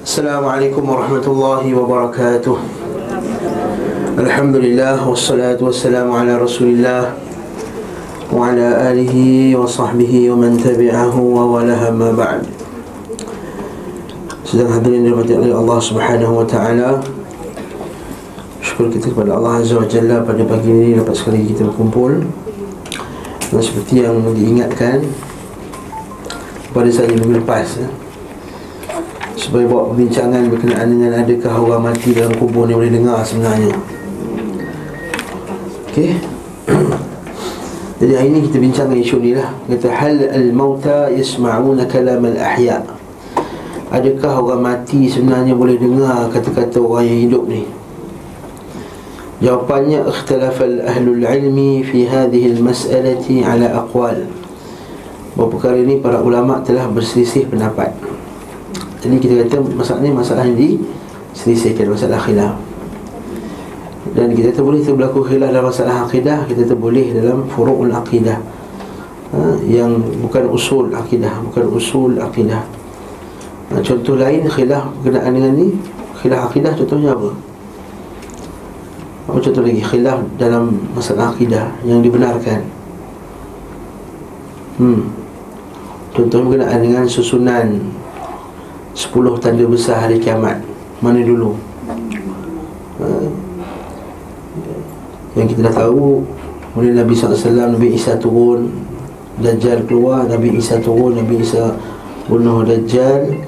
السلام عليكم ورحمة الله وبركاته الحمد لله والصلاة والسلام على رسول الله وعلى آله وصحبه ومن تبعه ووله ما بعد Sedang hadirin dirahmati oleh Allah Subhanahu wa taala. Syukur kita kepada Allah Azza wa Jalla pada pagi ini dapat sekali kita berkumpul. Dan seperti yang diingatkan pada saya minggu lepas ya, supaya buat perbincangan berkenaan dengan adakah orang mati dalam kubur ni boleh dengar sebenarnya. Okey. Jadi hari ini kita bincang isu ni lah Kata hal al-mauta yasma'una kalam al-ahya' Adakah orang mati sebenarnya boleh dengar kata-kata orang yang hidup ni? Jawapannya ikhtilaf al-ahlul ilmi fi hadhihi al-mas'alati ala aqwal. Bahawa perkara ini para ulama telah berselisih pendapat. Jadi kita kata masalah ni masalah yang diselisihkan masalah khilaf. Dan kita kata boleh berlaku khilaf dalam masalah akidah, kita kata boleh dalam furu'ul akidah. Ha, yang bukan usul akidah, bukan usul akidah. Nah, contoh lain khilaf berkenaan dengan ni Khilaf akidah contohnya apa? Apa contoh lagi? Khilaf dalam masalah akidah yang dibenarkan Hmm Contoh berkenaan dengan susunan 10 tanda besar hari kiamat. Mana dulu? Ha? Yang kita dah tahu Kemudian Nabi SAW, Nabi Isa turun Dajjal keluar, Nabi Isa turun Nabi Isa bunuh Dajjal.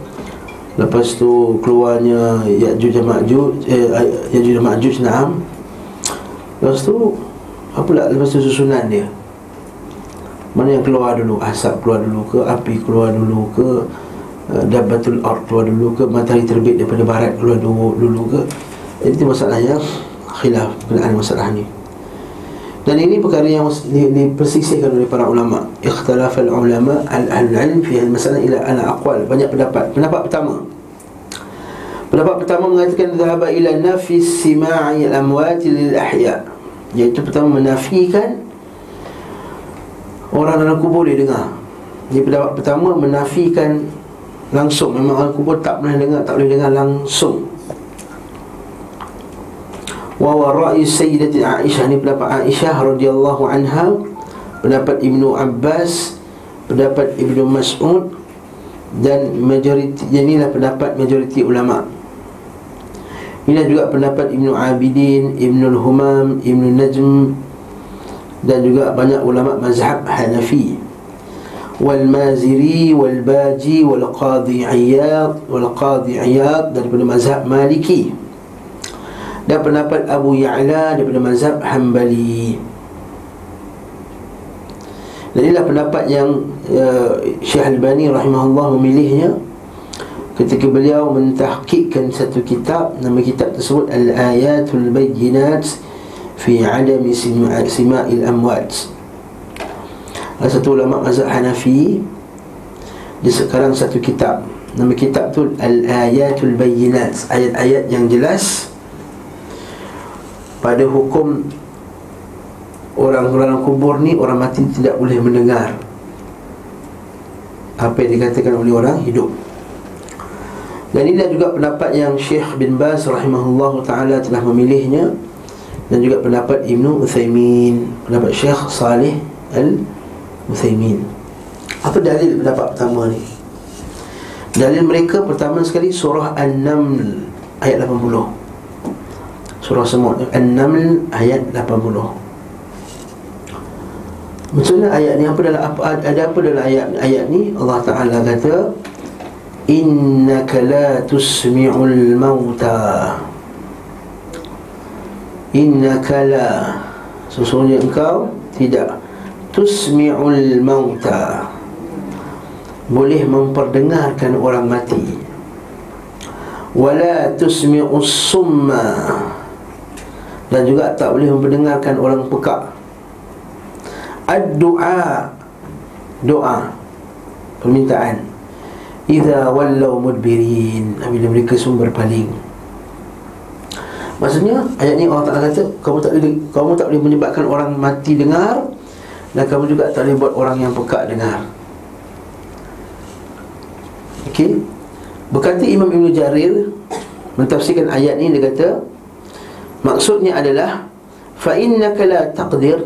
Lepas tu keluarnya Ya'juj dan Ma'juj eh, Ya'juj dan Ma'juj na'am. Lepas tu Apa lah lepas tu susunan dia? Mana yang keluar dulu? Asap keluar dulu ke? Api keluar dulu ke uh, Dabatul Ar keluar dulu ke Matahari terbit daripada barat keluar dulu, dulu ke. Jadi itu masalahnya Khilaf berkenaan masalah ni. Dan ini perkara yang dipersisihkan oleh para ulama. Ikhtilaf al-ulama al-ilm fi al-masalah ila ala aqwal. Banyak pendapat. Pendapat pertama. Pendapat pertama mengatakan Zahaba ila nafis sima'i al-amwati lil-ahya. Iaitu pertama menafikan Orang dalam kubur dia dengar. Jadi pendapat pertama menafikan Langsung. Memang orang kubur tak pernah dengar Tak boleh dengar langsung. Wa wa ra'i sayyidati Aisyah. Ni pendapat Aisyah radhiyallahu anha. Pendapat Ibnu Abbas. Pendapat Ibnu Mas'ud. Dan majoriti inilah pendapat majoriti ulama. Inilah juga pendapat Ibnu Abidin, Ibnu Humam, Ibnu Najm dan juga banyak ulama mazhab Hanafi. Wal Maziri, wal Baji, wal Qadhi Iyad, wal Qadhi Iyad daripada mazhab Maliki. Dan pendapat Abu Ya'la daripada mazhab Hanbali. Dan inilah pendapat yang uh, Syekh Al-Bani rahimahullah memilihnya ketika beliau mentahkikkan satu kitab nama kitab tersebut Al-Ayatul Bayyinat fi Adami Sima'il Amwat ada satu ulama mazhab Hanafi dia sekarang satu kitab. Nama kitab tu Al-Ayatul Bayyinat ayat-ayat yang jelas pada hukum orang dalam kubur ni orang mati tidak boleh mendengar. Apa yang dikatakan oleh orang hidup. Dan ini juga pendapat yang Syekh bin Baz rahimahullah ta'ala telah memilihnya dan juga pendapat Ibnu Uthaymin pendapat Syekh Salih Al-Uthaymin apa dalil pendapat pertama ni? Dalil mereka pertama sekali surah An-Naml ayat 80 Surah Semut An-Naml ayat 80 Macam mana ayat ni apa dalam apa ada apa dalam ayat ayat ni? Allah Taala kata innaka la tusmi'ul mauta. Innaka la. Sesungguhnya engkau tidak tusmi'ul mauta. Boleh memperdengarkan orang mati. Wala tusmi'us summa. Dan juga tak boleh mendengarkan orang pekak. Ad-du'a. Doa. Permintaan. Idza wallau mudbirin. Bila mereka semua berpaling maksudnya ayat ni Allah Taala kata kamu tak boleh kamu tak boleh menyebabkan orang mati dengar dan kamu juga tak boleh buat orang yang pekak dengar. Okey? Berkata Imam Ibn Jarir Mentafsirkan ayat ni Dia kata Maksudnya adalah Fa innaka la taqdir.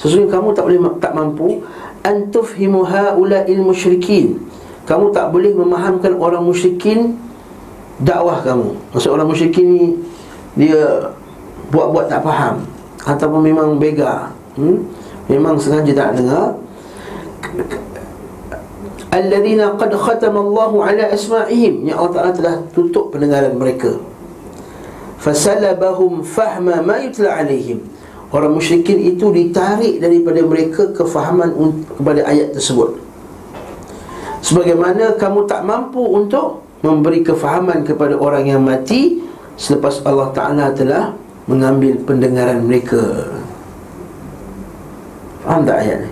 Sesungguhnya kamu tak boleh tak mampu Antufhimu ha'ula'il musyrikin. Kamu tak boleh memahamkan orang musyrikin Dakwah kamu. Maksud orang musyrikin ni Dia Buat-buat tak faham. Ataupun memang bega. Hmm? Memang sengaja tak dengar. Alladzina qad khatamallahu ala asma'ihim. Ya Allah Ta'ala telah tutup pendengaran mereka. Fasalabahum fahma ma yutla alaihim. Orang musyrikin itu ditarik daripada mereka kefahaman kepada ayat tersebut. Sebagaimana kamu tak mampu untuk memberi kefahaman kepada orang yang mati Selepas Allah Ta'ala telah mengambil pendengaran mereka Faham tak ayat ni?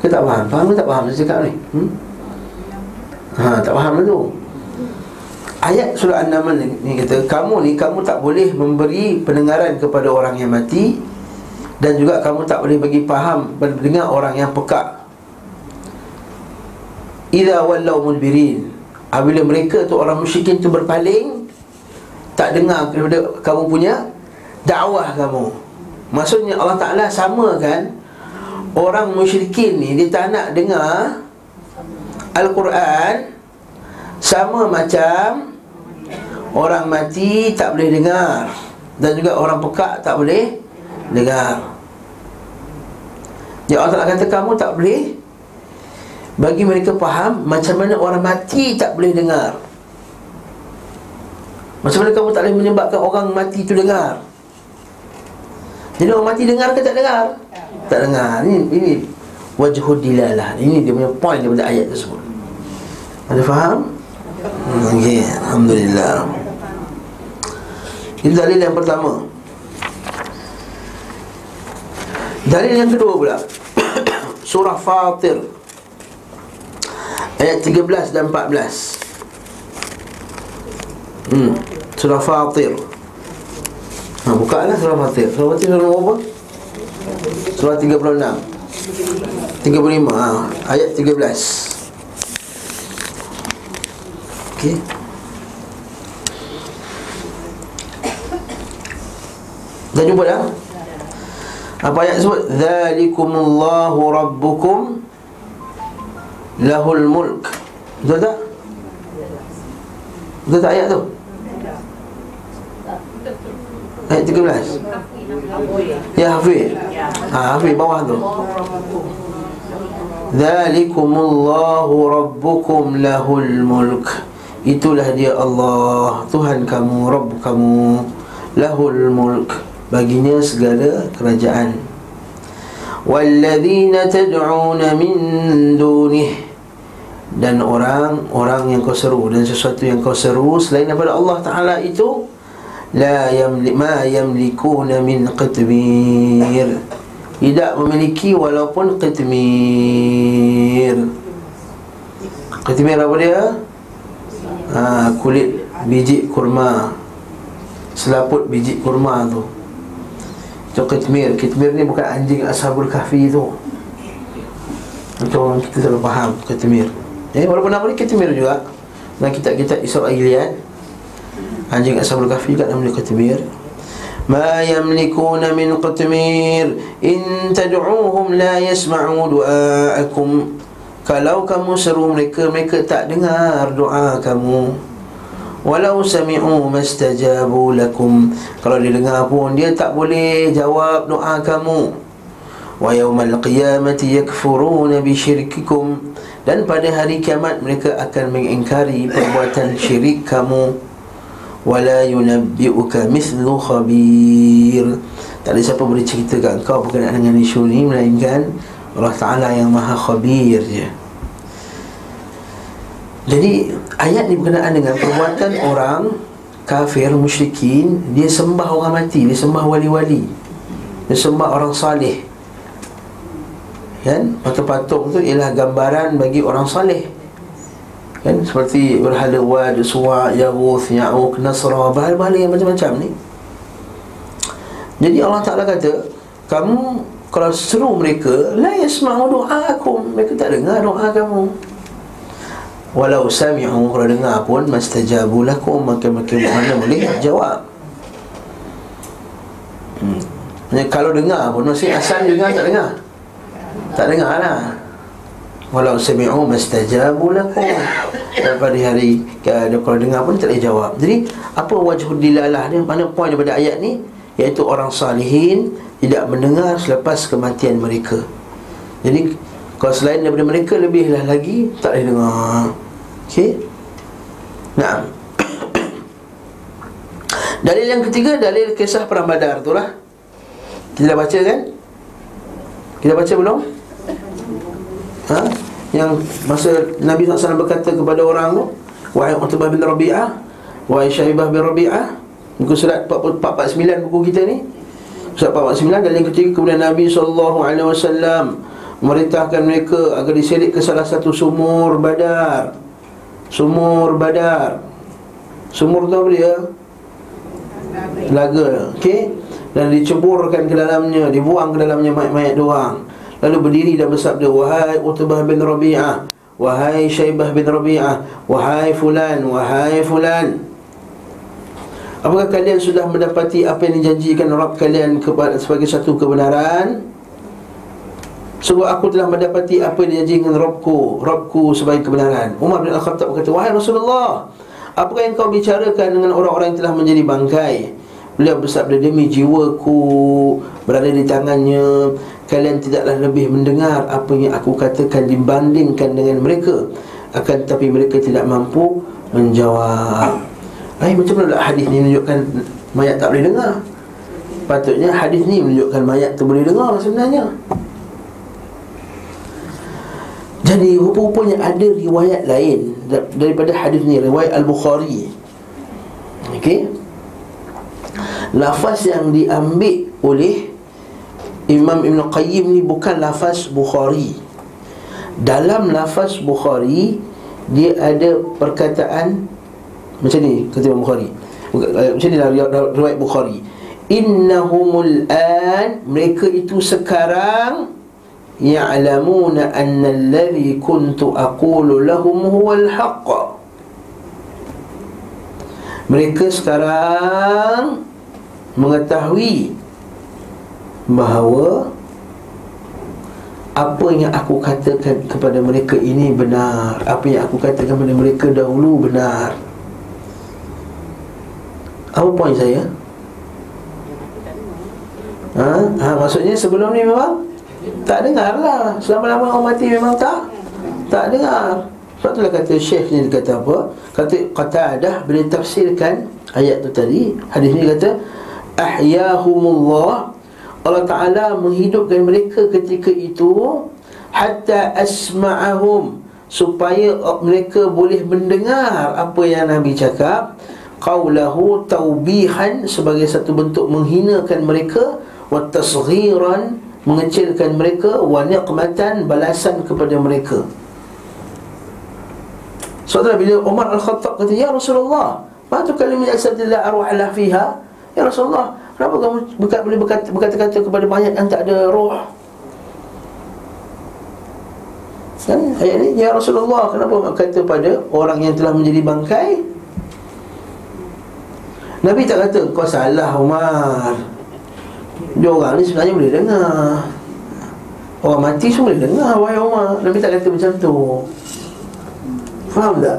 Kita tak faham? Faham ke tak faham saya cakap ni? Hmm? Ha, tak faham tu Ayat surah An-Naml ni, kata Kamu ni, kamu tak boleh memberi pendengaran kepada orang yang mati Dan juga kamu tak boleh bagi faham Mendengar orang yang pekak Ida wallau mulbirin Apabila mereka tu orang musyrikin tu berpaling Tak dengar daripada kamu punya Dakwah kamu Maksudnya Allah Ta'ala sama kan Orang musyrikin ni Dia tak nak dengar Al-Quran Sama macam Orang mati tak boleh dengar Dan juga orang pekak tak boleh Dengar. Ya Allah Ta'ala kata kamu tak boleh Bagi mereka faham Macam mana orang mati tak boleh dengar. Macam mana kamu tak boleh menyebabkan orang mati itu dengar. Jadi orang mati dengar ke tak dengar? Tak dengar. Ini, ini wajhud dilalah. Ini dia punya point daripada ayat tersebut. Ada faham? Okey, Alhamdulillah. Ini dalil yang pertama. Dalil yang kedua pula. Surah Fatir. Ayat 13 dan 14 Hmm Surah Fatir. Ha, buka lah surah Fatir. Surah Fatir surah apa? Surah 36 35 ha, Ayat 13 Okey Dah jumpa dah? Apa ayat sebut? Zalikumullahu rabbukum Lahul mulk Betul tak? Betul tak ayat tu? Ayat 13 Ya Hafiz Ha Hafiz bawah tu. Zalikumullahu rabbukum lahul mulk. Itulah dia Allah Tuhan kamu, Rabb kamu. Lahul mulk. Baginya segala kerajaan. Walladzina tad'una min dunih. Dan orang, orang yang kau seru Dan sesuatu yang kau seru Selain daripada Allah Ta'ala itu la yamli ma yamlikuna min qitmir. Tidak memiliki walaupun qitmir. Qitmir apa dia? Ha, kulit biji kurma. Selaput biji kurma tu. Itu qitmir. Qitmir ni bukan anjing ashabul kahfi tu. Macam kita selalu faham qitmir. Eh, walaupun nama ni qitmir juga. Dan kitab-kitab Israeliat Anjing Ashabul Kahfi nama dia Qatmir Ma yamlikuna min qatmir In tad'uuhum la yasma'u du'aakum. Kalau kamu seru mereka Mereka tak dengar doa kamu. Walau sami'u mastajabu lakum. Kalau dia dengar pun Dia tak boleh jawab doa kamu. Wa yawmal qiyamati yakfuruna bisyirkikum Dan pada hari kiamat Mereka akan mengingkari perbuatan syirik kamu wala yunabbi'uka mithlu khabir. Tak ada siapa boleh cerita kat kau berkenaan dengan isu ni melainkan Allah Ta'ala yang maha khabir je. Jadi ayat ni berkenaan dengan perbuatan orang kafir musyrikin dia sembah orang mati dia sembah wali-wali dia sembah orang salih. Kan? Patung-patung tu ialah gambaran bagi orang salih kan? Seperti berhala wad suwa yaghus ya'uq nasra bahala-bahala yang macam-macam ni. Jadi Allah Taala kata kamu kalau seru mereka la yasma'u du'aakum. Mereka tak dengar doa kamu. Walau sami'u Kalau dengar pun Mastajabu lakum. Maka mereka mana boleh jawab. Hmm. Kalau dengar pun Maksudnya asal dengar tak dengar? Tak dengar lah Walau sami'u mastajabu lakum. Pada hari Kalau dengar pun tak jawab. Jadi Apa wajah dilalah ni Mana poin daripada ayat ni? Iaitu orang salihin Tidak mendengar selepas kematian mereka. Jadi Kalau selain daripada mereka Lebihlah lagi Tak boleh dengar. Okey? Nah Dalil yang ketiga Dalil kisah perang badar tu lah. Kita dah baca kan? Kita baca belum? Ha? Yang masa Nabi SAW berkata kepada orang tu Wahai Utbah bin Rabi'ah Wahai Syaibah bin Rabi'ah Muka surat 449 buku kita ni. Surat 449 dan yang ketiga Kemudian Nabi SAW Merintahkan mereka agar diselit ke salah satu sumur badar. Sumur badar. Sumur tu apa dia? Laga. Okey? Dan diceburkan ke dalamnya Dibuang ke dalamnya mayat-mayat doang Lalu berdiri dan bersabda Wahai Utbah bin Rabi'ah Wahai Syaibah bin Rabi'ah Wahai Fulan Wahai Fulan Apakah kalian sudah mendapati apa yang dijanjikan Rabb kalian kepada sebagai satu kebenaran? Sungguh aku telah mendapati apa yang dijanjikan Rabbku Rabbku sebagai kebenaran Umar bin Al-Khattab berkata Wahai Rasulullah Apakah yang kau bicarakan dengan orang-orang yang telah menjadi bangkai? Beliau bersabda demi jiwaku berada di tangannya Kalian tidaklah lebih mendengar apa yang aku katakan dibandingkan dengan mereka. Akan tetapi mereka tidak mampu menjawab. Ay, Macam mana hadis ni menunjukkan mayat tak boleh dengar? Patutnya hadis ni menunjukkan mayat tu boleh dengar sebenarnya. Jadi rupa-rupanya ada riwayat lain Daripada hadis ni Riwayat Al-Bukhari. Okey? Lafaz yang diambil oleh Imam Ibn Qayyim ni bukan lafaz Bukhari. Dalam lafaz Bukhari Dia ada perkataan Macam ni kata Imam Bukhari. Macam ni lah riwayat Bukhari. Innahumul an Mereka itu sekarang Ya'lamuna anna alladhi kuntu aqulu lahum huwal haqqa Mereka sekarang mengetahui bahawa apa yang aku katakan kepada mereka ini benar. Apa yang aku katakan kepada mereka dahulu benar. Apa poin saya? Ha? ha maksudnya sebelum ni memang tak dengar lah. Selama-lama orang mati memang tak tak dengar. Sebab itulah kata Syekh ni kata apa? Kata ada bila tafsirkan ayat tu tadi hadis ni kata ahyahumullah Allah Ta'ala menghidupkan mereka ketika itu Hatta asma'ahum Supaya mereka boleh mendengar apa yang Nabi cakap. Qawlahu taubihan sebagai satu bentuk menghinakan mereka Wa tasghiran mengecilkan mereka Wa niqmatan balasan kepada mereka. Saudara bila Umar Al-Khattab kata Ya Rasulullah Ma tu kalimah asadillah arwah lah fiha? Ya Rasulullah Kenapa kamu berkata, boleh berkata, berkata-kata kepada mayat yang tak ada roh? Kan ayat ni Ya Rasulullah Kenapa kata pada orang yang telah menjadi bangkai? Nabi tak kata Kau salah Umar. Dia orang ni sebenarnya boleh dengar. Orang mati semua boleh dengar Wahai Umar. Nabi tak kata macam tu. Faham tak?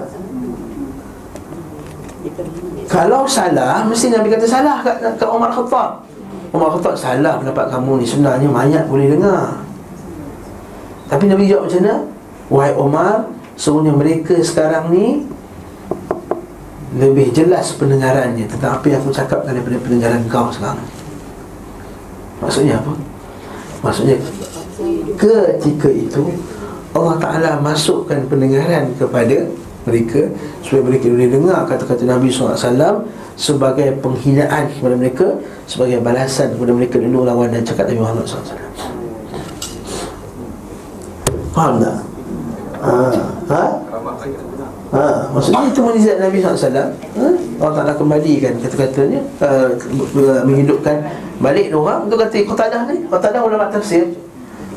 Kalau salah Mesti Nabi kata salah kat, kat Umar Khattab. Umar Khattab salah pendapat kamu ni. Sebenarnya mayat boleh dengar. Tapi Nabi jawab macam mana? Wahai Umar Sebenarnya mereka sekarang ni Lebih jelas pendengarannya Tentang apa yang aku cakap Daripada pendengaran kau sekarang. Maksudnya apa? Maksudnya Ketika itu Allah Ta'ala masukkan pendengaran kepada mereka supaya mereka boleh dengar kata-kata Nabi SAW sebagai penghinaan kepada mereka sebagai balasan kepada mereka dulu lawan dan cakap Nabi Muhammad SAW faham tak? Ha? Ha? Ha? maksudnya itu mujizat Nabi SAW ha? Allah Ta'ala kembalikan kata-katanya uh, menghidupkan balik orang untuk kata Qatadah ni Qatadah ulama tafsir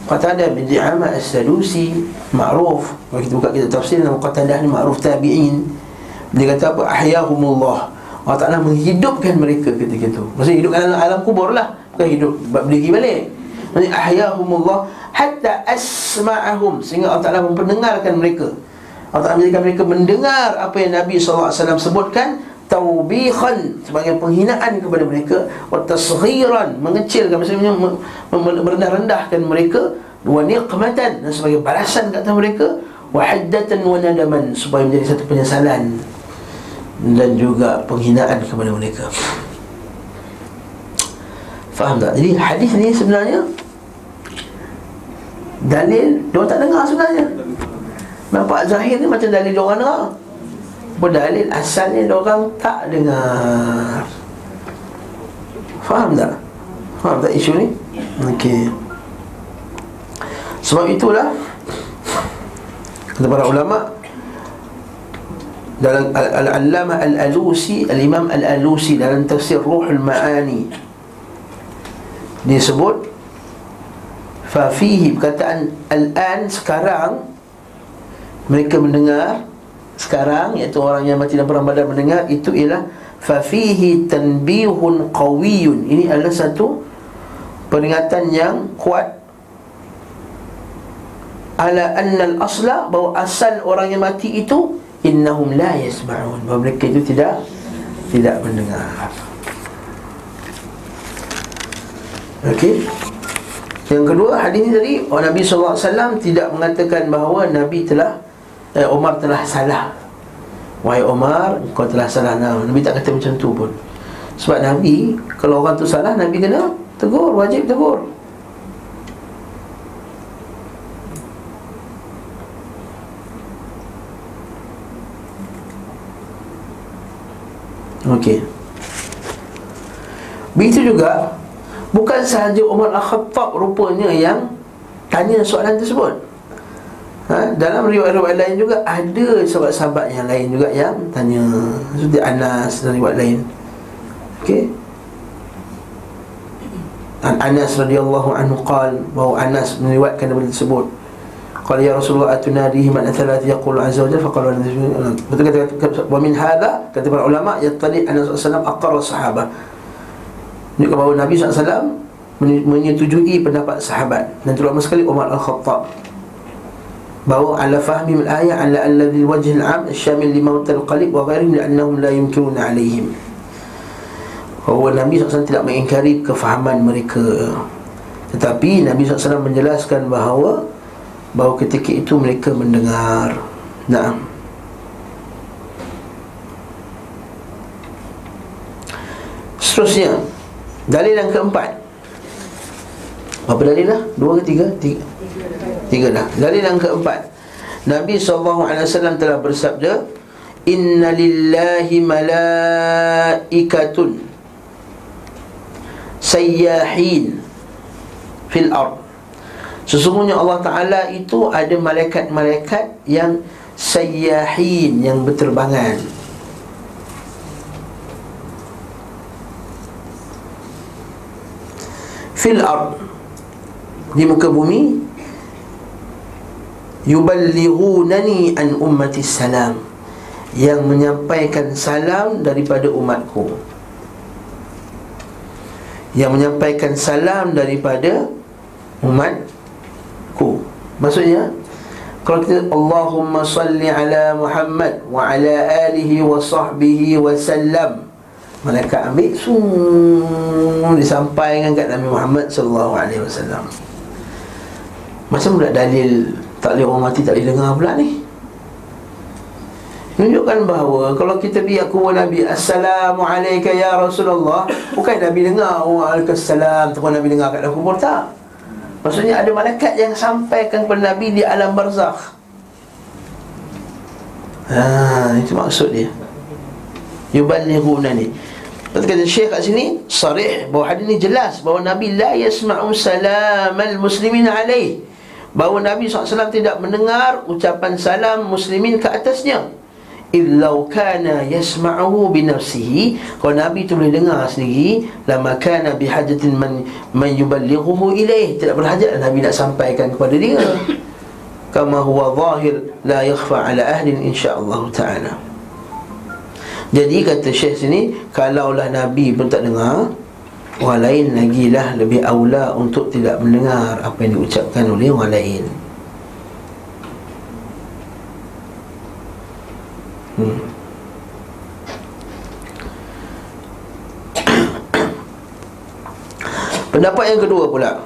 Qatadah bin Di'amah As-Sadusi Ma'ruf. Kalau kita buka kita tafsir Nama Qatadah ni Ma'ruf Tabi'in. Dia kata apa? Ahyahumullah. Allah Ta'ala menghidupkan mereka ketika itu. Maksudnya hidupkan dalam alam kubur lah. Bukan hidup berdiri balik. Maksudnya Ahyahumullah Hatta asma'ahum. Sehingga Allah Ta'ala memperdengarkan mereka. Allah Ta'ala menjadikan mereka mendengar Apa yang Nabi SAW sebutkan Taubihan Sebagai penghinaan kepada mereka Wa tasghiran Mengecilkan Maksudnya merendah-rendahkan mereka Wa niqmatan Dan sebagai balasan kata mereka Wa haddatan wa nadaman Supaya menjadi satu penyesalan dan juga penghinaan kepada mereka. Faham tak? Jadi hadis ni sebenarnya Dalil Dia tak dengar sebenarnya. Nampak Zahir ni macam dalil dia orang dengar Berdalil asalnya orang tak dengar Faham tak? Faham tak isu ni? Okey Sebab itulah Kata para ulama' dalam Al-Allama Al-Alusi Al-Imam Al-Alusi dalam tafsir Ruhul Ma'ani dia sebut Fafihi perkataan Al-An sekarang Mereka mendengar Sekarang iaitu orang yang mati dalam perang badar mendengar Itu ialah Fafihi tanbihun qawiyun. Ini adalah satu Peringatan yang kuat. Ala anna al-asla Bahawa asal orang yang mati itu innahum la yasma'un. Bahawa mereka itu tidak tidak mendengar. Okey. Yang kedua hadis ini tadi oh, Nabi SAW tidak mengatakan bahawa Nabi telah eh, Omar telah salah Wahai Omar kau telah salah Nabi tak kata macam tu pun Sebab Nabi Kalau orang tu salah Nabi kena tegur Wajib tegur Okey. Begitu juga bukan sahaja Umar Al-Khattab rupanya yang tanya soalan tersebut. Ha? dalam riwayat-riwayat lain juga ada sahabat-sahabat yang lain juga yang tanya seperti Anas dan riwayat lain. Okey. Anas radhiyallahu anhu qal bahawa Anas meriwayatkan benda tersebut Qala ya Rasulullah atunadihi man athalat yaqulu azza wa jalla faqala betul kata, wa min hadha kata para ulama yattali anna sallallahu aqarra sahabah ini bahawa Nabi SAW menyetujui pendapat sahabat dan terutama sekali Umar Al-Khattab bahawa ala fahmi al-ayah ala alladhi wajh al-am syamil li maut al-qalib wa ghairihim li'annahum la yumkinuna alaihim bahawa Nabi SAW tidak mengingkari kefahaman mereka. Tetapi Nabi SAW menjelaskan bahawa bahawa ketika itu mereka mendengar. Naam. Seterusnya Dalil yang keempat. Apa dalil lah? Dua ke tiga? Tiga, tiga dah Dalil yang keempat. Nabi SAW telah bersabda Inna lillahi malaikatun Sayyahin Fil ard. Sesungguhnya Allah Ta'ala itu ada malaikat-malaikat yang sayyahin, yang berterbangan. Fil ard Di muka bumi Yuballighunani an ummati salam. Yang menyampaikan salam daripada umatku. Yang menyampaikan salam daripada umat ku Maksudnya Kalau kita Allahumma salli ala Muhammad Wa ala alihi wa sahbihi wa sallam. Malaikat ambil Sung Disampaikan kat Nabi Muhammad Sallallahu alaihi wasallam. Macam pula dalil Tak boleh orang mati tak boleh dengar pula ni Menunjukkan bahawa Kalau kita biar kuwa Nabi Assalamualaikum ya Rasulullah Bukan Nabi dengar Waalaikumsalam Ataupun Nabi dengar kat dalam kubur Tak Maksudnya ada malaikat yang sampaikan kepada Nabi di alam barzakh. Ha, itu maksud dia. Yuballighuna ni. Kata kata Syekh kat sini sarih bahawa hadis ni jelas bahawa Nabi la yasma'u salamal muslimin alaih. Bahawa Nabi SAW tidak mendengar ucapan salam muslimin ke atasnya. illau kana yasma'uhu bi nafsihi. Kalau nabi tu boleh dengar sendiri lama kana bihajatin man man yuballighuhu ilaih tidak berhajat nabi nak sampaikan kepada dia. Kama huwa zahir la yakhfa ala ahli insyaallah taala. Jadi kata Syekh sini kalaulah nabi pun tak dengar orang lain lagi lah lebih aula untuk tidak mendengar apa yang diucapkan oleh orang lain. Hmm. Pendapat yang kedua pula.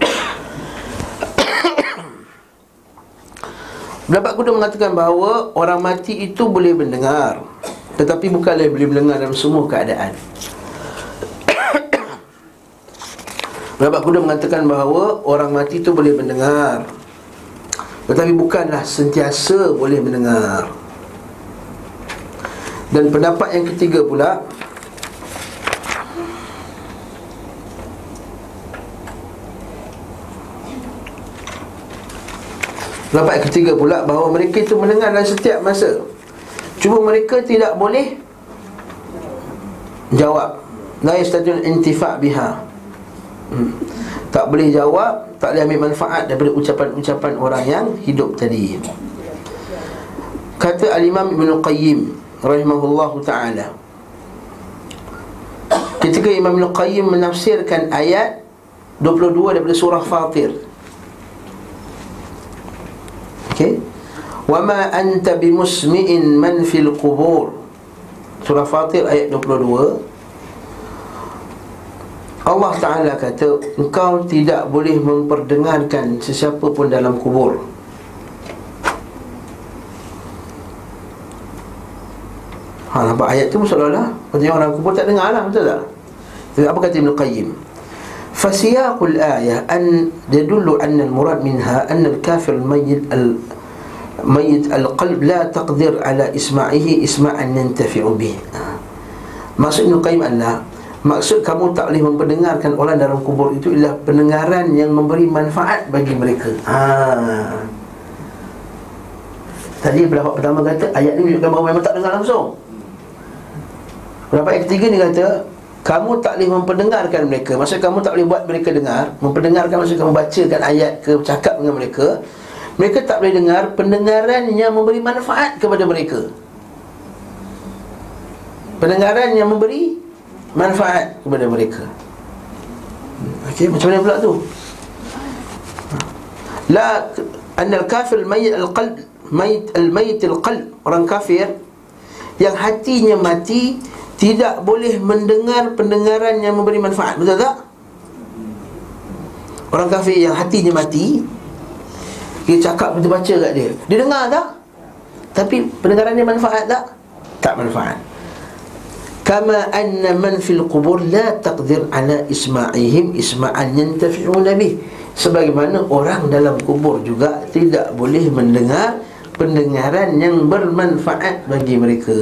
Pendapat kedua mengatakan bahawa Orang mati itu boleh mendengar Tetapi bukanlah boleh mendengar dalam semua keadaan Pendapat kedua mengatakan bahawa Orang mati itu boleh mendengar. Tetapi bukanlah sentiasa boleh mendengar. Dan pendapat yang ketiga pula Pendapat yang ketiga pula bahawa mereka itu mendengar dalam setiap masa. Cuma mereka tidak boleh Jawab. La yastadun intifa' biha hmm. Tak boleh jawab Tak boleh ambil manfaat daripada ucapan-ucapan orang yang hidup tadi. Kata Al-Imam Ibn Qayyim rahimahullahu taala ketika Imam Ibn Qayyim menafsirkan ayat 22 daripada surah Fatir. Okey. Wama anta bimusmi'in man fil qubur. Surah Fatir ayat 22 Allah Ta'ala kata Engkau tidak boleh memperdengarkan Sesiapa pun dalam kubur Ha, nampak ayat tu seolah-olah Maksudnya orang kubur tak dengar lah Betul tak? Jadi, apa kata Ibn Qayyim? Fasiyaqul ayah an yadullu anna al-murad minha anna al-kafir al-mayyit al mayyit al-qalb la taqdir ala isma'ihi isma'an yantafi'u bih. Ha. Maksud Ibn Qayyim adalah Maksud kamu tak boleh memperdengarkan orang dalam kubur itu ialah pendengaran yang memberi manfaat bagi mereka. Ha. Tadi pendapat pertama kata ayat ni menunjukkan bahawa memang tak dengar langsung. Pendapat yang ketiga ni kata Kamu tak boleh memperdengarkan mereka Maksud kamu tak boleh buat mereka dengar Memperdengarkan maksud kamu bacakan ayat ke Cakap dengan mereka Mereka tak boleh dengar Pendengaran yang memberi manfaat kepada mereka Pendengaran yang memberi Manfaat kepada mereka. Okey, macam mana pula tu? La anna al-kafir al-mayyit al-qalb mayit al-mayyit al-qalb orang kafir yang hatinya mati tidak boleh mendengar pendengaran yang memberi manfaat. Betul tak? Orang kafir yang hatinya mati dia cakap kita baca kat dia. Dia dengar tak? Tapi pendengaran dia manfaat tak? Tak manfaat kama anna man fil qubur la taqdir ala isma'ihim isma'an yantafi'una bih sebagaimana orang dalam kubur juga tidak boleh mendengar pendengaran yang bermanfaat bagi mereka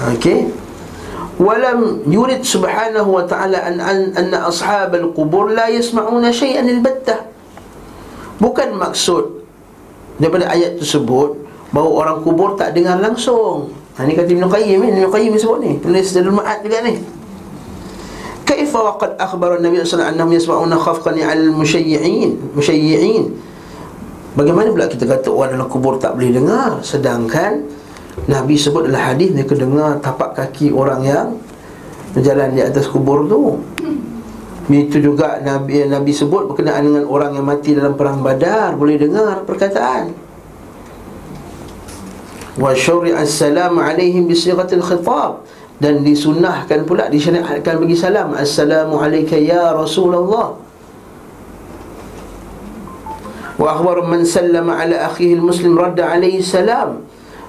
Okey. Wa ta'ala an, an anna ashab al-qubur la yasma'una shay'an al-battah. Bukan maksud daripada ayat tersebut bahawa orang kubur tak dengar langsung. Ha, ini kata Ibn Qayyim Ibn Qayyim sebut ni. Tulis Zadul Ma'ad juga ni. Kaifa waqad akhbar Nabi SAW Annahum yasma'una khafqani al-musyayyi'in Musyayyi'in Bagaimana pula kita kata orang dalam kubur tak boleh dengar? Sedangkan Nabi sebut dalam hadis mereka dengar tapak kaki orang yang berjalan di atas kubur tu. Itu juga Nabi Nabi sebut berkenaan dengan orang yang mati dalam perang Badar. Boleh dengar perkataan. Wa syuri'a salam alaihim bi sighatil khitab. Dan disunnahkan pula disyariatkan bagi salam. Assalamu alayka ya rasulullah. Wa akhbar man sallama ala akhihi almuslim radda alaihi salam.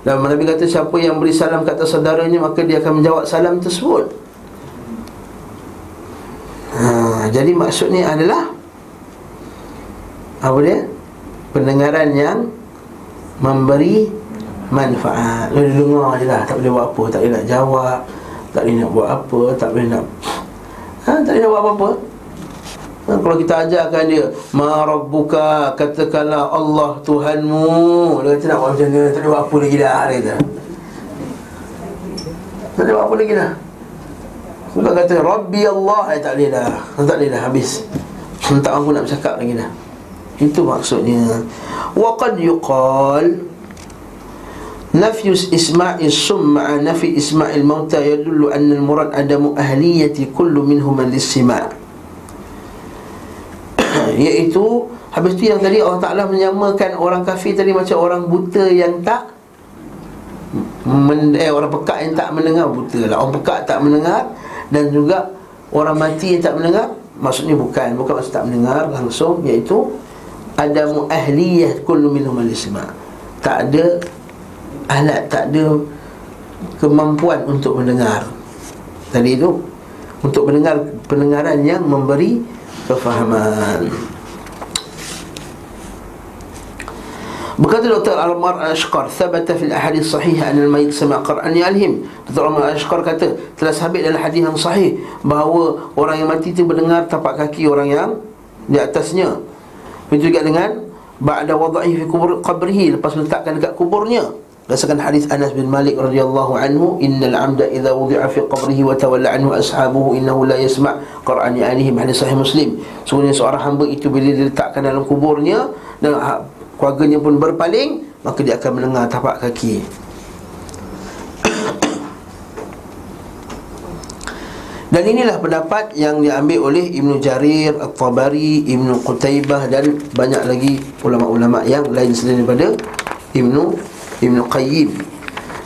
Dan Nabi kata siapa yang beri salam kata saudaranya Maka dia akan menjawab salam tersebut. Ha, Jadi maksudnya adalah Apa dia? Pendengaran yang Memberi manfaat. Lalu dengar je lah Tak boleh buat apa Tak boleh nak jawab Tak boleh nak buat apa Tak boleh nak ha, Tak boleh nak buat apa-apa. Ha, Kalau kita ajarkan dia Ma Rabbuka Katakanlah Allah Tuhanmu Dia kata nak buat macam mana? Tak ada buat apa lagi dah Dia kata. Tak ada buat apa lagi dah. Bukan kata Rabbi Allah eh, Tak boleh dah. Tak boleh dah habis. Tak mampu nak bercakap lagi dah. Itu maksudnya. Waqad yuqal Nafyus Ismail sum ma'a nafi Ismail mauta yadullu anna al-murad adamu ahliyati kullu minhum al-istima' Iaitu Habis tu yang tadi Allah Ta'ala menyamakan orang kafir tadi macam orang buta yang tak men, Eh orang pekak yang tak mendengar buta lah. Orang pekak tak mendengar Dan juga orang mati yang tak mendengar Maksudnya bukan Bukan maksud tak mendengar langsung Iaitu Adamu ahliyah kullu minhum al-isma' Tak ada alat tak ada kemampuan untuk mendengar tadi itu untuk mendengar pendengaran yang memberi kefahaman Berkata Dr. Al-Mar Al-Ashqar Thabata fil ahadith sahih An al-mayit sama Qur'an alhim Dr. Al-Mar Al-Ashqar kata Telah sabit dalam hadis yang sahih Bahawa orang yang mati itu mendengar tapak kaki orang yang Di atasnya Itu juga dengan Ba'da wada'i fi kubur qabrihi Lepas letakkan dekat kuburnya Berdasarkan hadis Anas bin Malik radhiyallahu anhu, innal amda idza wudi'a fi qabrihi wa tawalla anhu ashabuhu innahu la yasma' qur'an alihim hadis sahih Muslim. Sungguhnya seorang hamba itu bila diletakkan dalam kuburnya dan ha, keluarganya pun berpaling, maka dia akan mendengar tapak kaki. Dan inilah pendapat yang diambil oleh Ibnu Jarir, At-Tabari, Ibnu Qutaibah dan banyak lagi ulama-ulama yang lain selain daripada Ibnu Ibn Qayyim.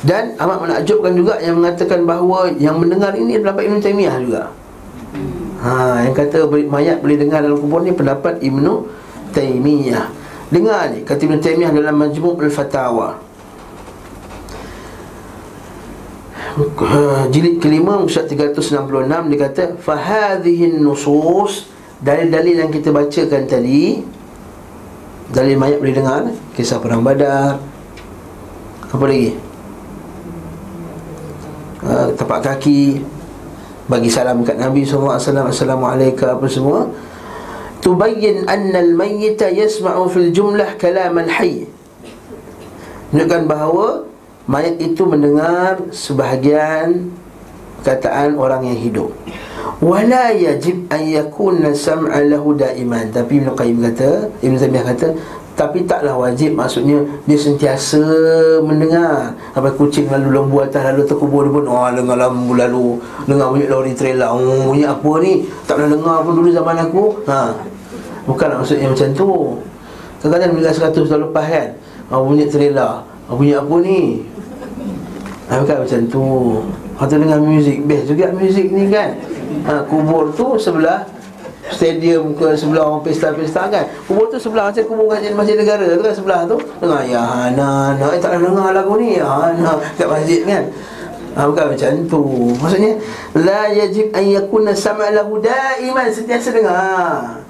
Dan amat menakjubkan juga yang mengatakan bahawa yang mendengar ini adalah Ibn Taymiyah juga. Ha, yang kata mayat boleh dengar dalam kubur ni pendapat Ibn Taymiyah. Dengar ni kata Ibn Taymiyah dalam Majmu' Al-Fatawa. Jilid kelima Ustaz 366 dia kata fahadhihi nusus dalil-dalil yang kita bacakan tadi dalil mayat boleh dengar kisah perang badar apa lagi? Uh, tapak kaki bagi salam kat Nabi SAW Assalamualaikum apa semua. Tubayyin anna al-mayyita yasma'u fil jumlah kalam al-hayy Menunjukkan bahawa Mayat itu mendengar sebahagian Kataan orang yang hidup. Wala yajib an yakuna sam'a lahu da'iman. Tapi Ibn Qayyim kata Ibn Taymiyah kata tapi taklah wajib maksudnya dia sentiasa mendengar. Apa kucing lalu lembu atas lalu terkubur dia pun oh dengar lembu lalu. Dengar bunyi lori trailer. Oh bunyi apa ni? Tak pernah dengar pun dulu zaman aku. Ha. Bukan maksudnya macam tu. Kadang-kadang bila 100 tahun lepas kan oh, bunyi trailer. Oh, bunyi apa ni? Ha, bukan macam tu. Atau dengan muzik best juga muzik ni kan. Ha, kubur tu sebelah stadium ke sebelah orang pesta-pesta kan? Kubur tu sebelah macam kubur masjid, masjid negara tu kan sebelah tu. Dengar ya hana hana eh tak ada dengar lagu ni. Ya hana kat masjid kan? Ha, bukan macam tu. Maksudnya la yajib an yakuna sama lahu daiman. Sentiasa dengar.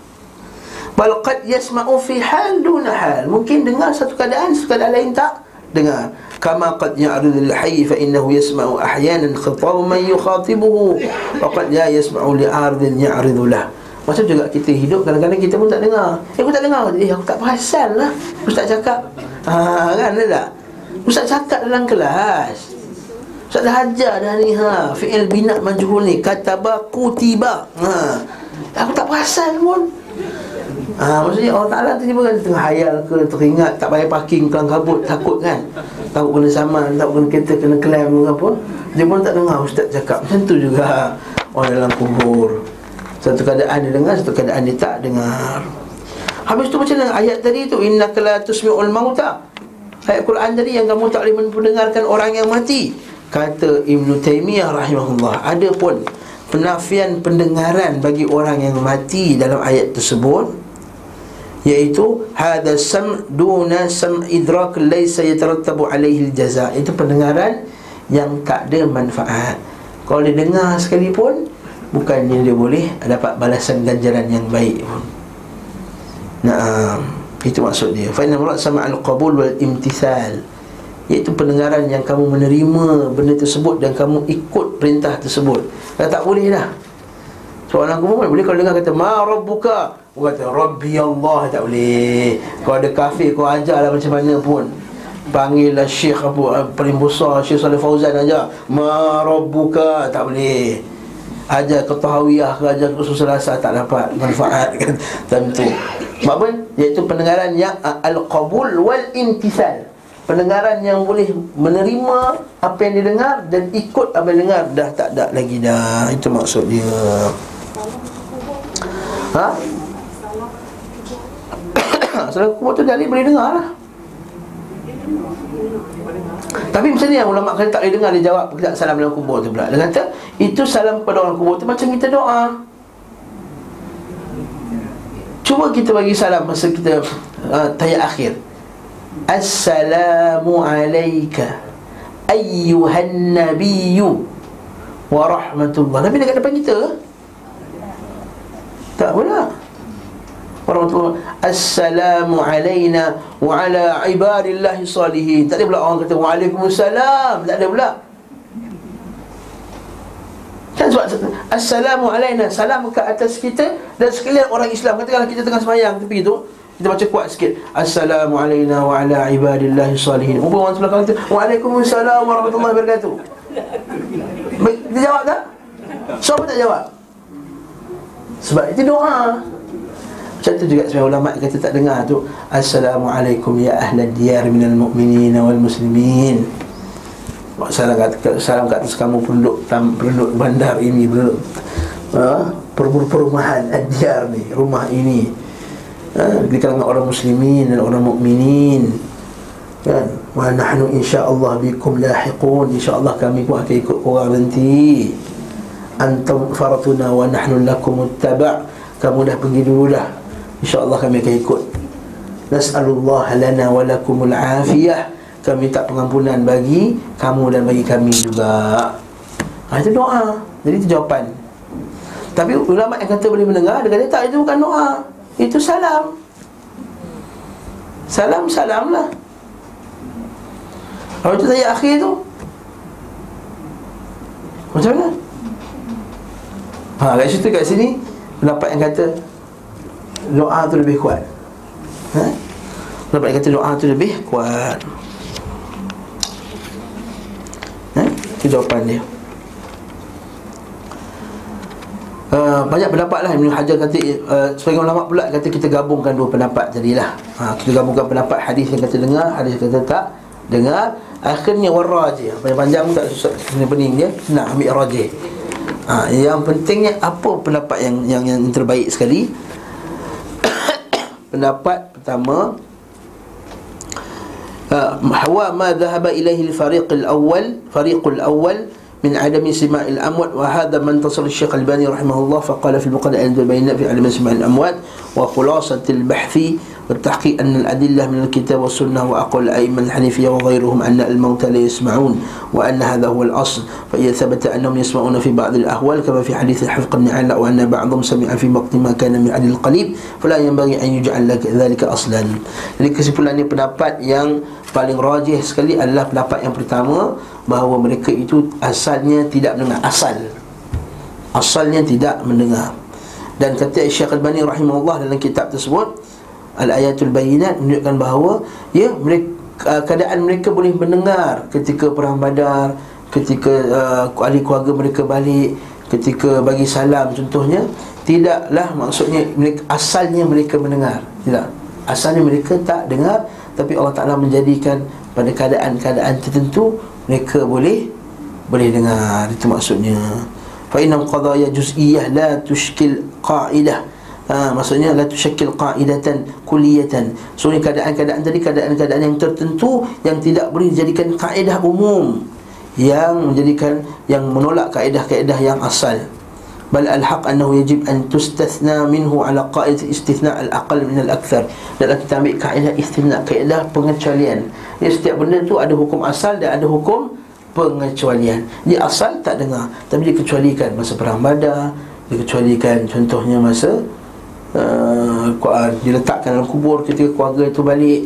Bal qad yasma'u fi hal duna hal. Mungkin dengar satu keadaan satu keadaan lain tak? Dengar. Kama qad ya'ridu al-hayy fa innahu yasma'u ahyanan khitab man yukhatibuhu wa qad la yasma'u li'aridin ya'ridu lahu Macam juga kita hidup kadang-kadang kita pun tak dengar. Eh aku tak dengar. Eh aku tak perasan lah. Ustaz cakap ha, Kan ada tak? Ustaz cakap dalam kelas. Ustaz dah ajar dah ni ha. Fi'il binat majhul ni Kataba kutiba ha. Aku tak perasan pun. Ha, Maksudnya Allah Ta'ala tiba-tiba kan Tengah hayal ke Teringat tak payah parking Kelang kabut Takut kan? Takut kena saman Takut kena kereta Kena klaim ke apa. Dia pun tak dengar Ustaz cakap. Macam tu juga Orang dalam kubur satu keadaan dia dengar, satu keadaan dia tak dengar. Habis tu macam mana? Ayat tadi tu Innaka la tusmi'ul mauta. Ayat Quran tadi yang kamu tak boleh mendengarkan orang yang mati. Kata Ibn Taymiyah rahimahullah Ada pun penafian pendengaran bagi orang yang mati dalam ayat tersebut Iaitu Hada sam duna sam idrak laysa yatarattabu alaihi jaza Itu pendengaran yang tak ada manfaat. Kalau dia dengar sekalipun bukannya dia boleh dapat balasan ganjaran yang baik pun. Nah, itu maksud dia. Fa inna murad sama al-qabul wal imtithal. Iaitu pendengaran yang kamu menerima benda tersebut dan kamu ikut perintah tersebut. Dah tak boleh dah. So orang kubur boleh kalau dengar kata Ma Rabbuka Orang kata Rabbi Allah tak boleh Kalau ada kafir kau ajarlah macam mana pun Panggillah Syekh apa Paling besar Syekh Salih Fauzan ajar Ma Rabbuka Tak boleh Ajar ketahawiyah ke ajar rasa Tak dapat manfaat kan Tentu apa? Iaitu pendengaran yang Al-Qabul wal-Intisal pendengaran yang boleh menerima apa yang didengar dan ikut apa yang dengar dah tak ada lagi dah. Itu maksud dia ha? Salah kubur tu dalil boleh dengar lah tapi macam ni yang ulama kata tak boleh dengar dia jawab salam dalam kubur tu pula. Dia kata itu salam kepada orang kubur tu macam kita doa. Cuba kita bagi salam masa kita uh, tayat akhir. Assalamu alayka Ayyuhan Nabiyu Wa rahmatullah. Nabi dekat depan kita. Tak pula Warahmatullah Assalamu alayna Wa ala ibadillahi salihin. Tak ada pula orang kata Waalaikumsalam. Tak ada pula. Kan sebab Assalamu alayna. Salam ke atas kita Dan sekalian orang Islam. Katakanlah kita tengah semayang Tepi tu kita baca kuat sikit. Assalamualaikum wa ala ibadillahi salihin. Umur orang sebelah kata Waalaikumsalam warahmatullahi wabarakatuh. Dia jawab tak? Siapa tak jawab? Sebab itu doa Macam tu juga sebenarnya ulama kata tak dengar tu Assalamualaikum ya ahla diyar minal mu'minin wal muslimin. Salam kat, salam kat atas kamu penduduk, penduduk bandar ini Penduduk uh, perumahan ad-diyar ni Rumah ini. Ha, di kalangan orang muslimin dan orang mukminin kan? Wa nahnu insyaallah bikum lahiqun. Insyaallah kami pun akan ikut orang nanti. Antum faratuna wa nahnu lakum muttaba' kamu dah pergi dulu dah insyaallah kami akan ikut. Nas'alullah lana wa lakumul afiyah. Kami tak pengampunan bagi kamu dan bagi kami juga. Ha, itu doa. Jadi itu jawapan. Tapi ulama yang kata boleh mendengar dia kata tak itu bukan doa. Itu salam. Salam, salam lah. Kalau itu saya akhir tu. Macam mana? Ha, kat situ kat sini Pendapat yang kata Doa tu lebih kuat. Ha? Pendapat yang kata doa tu lebih kuat. Ha? Itu jawapan dia. Uh, banyak pendapat lah. Ibn Hajar kata uh, Sebagai ulama pula kata kita gabungkan dua pendapat tadilah uh, Kita gabungkan pendapat hadis yang kata dengar Hadis yang kata tak dengar. Akhirnya warrajih Panjang-panjang tak susah pening dia? Nak ambil rajih uh, Yang pentingnya apa pendapat yang yang, yang terbaik sekali pendapat pertama uh, Hawa ma dhahaba ilaihi al-fariq al-awwal fariq min adami sima' al-amwat wa hadha man tasar Syekh al-bani rahimahullah faqala fi al-muqaddimah al-bayna fi adami sima' amwat wa khulasat bahthi والتحقيق أن الأدلة من الكتاب والسنة وأقوال الأئمة الحنيفية وغيرهم أن الموتى لا يسمعون وأن هذا هو الأصل فإذا ثبت أنهم يسمعون في بعض الأهوال كما في حديث الحفق بن علاء وأن بعضهم سمع في وقت ما كان من عدل القليب فلا ينبغي أن يجعل ذلك أصلا Jadi kesimpulannya pendapat yang paling rajih sekali adalah pendapat yang pertama bahawa mereka itu asalnya tidak mendengar asal asalnya tidak mendengar dan kata Syekh Al-Bani rahimahullah dalam kitab tersebut Al-Ayatul Bayinat menunjukkan bahawa ya mereka uh, keadaan mereka boleh mendengar ketika perang Badar, ketika uh, ahli keluarga mereka balik, ketika bagi salam contohnya, tidaklah maksudnya mereka asalnya mereka mendengar. Tidak. Asalnya mereka tak dengar tapi Allah Taala menjadikan pada keadaan-keadaan tertentu mereka boleh boleh dengar. Itu maksudnya. Fa inna qadaya juz'iyyah la tushkil qa'idah ha, Maksudnya La tusyakil qa'idatan kuliyatan So ini keadaan-keadaan tadi Keadaan-keadaan yang tertentu Yang tidak boleh dijadikan kaedah umum. Yang menjadikan Yang menolak kaedah-kaedah yang asal. Bal al-haq annahu yajib an tustathna minhu ala qa'id istithna al-aqal min al-akthar. Dalam kita ambil kaedah istithna Kaedah pengecualian. Jadi setiap benda tu ada hukum asal dan ada hukum pengecualian. Dia asal tak dengar Tapi dikecualikan masa perang badar Dikecualikan contohnya masa uh, diletakkan dalam kubur ketika keluarga itu balik.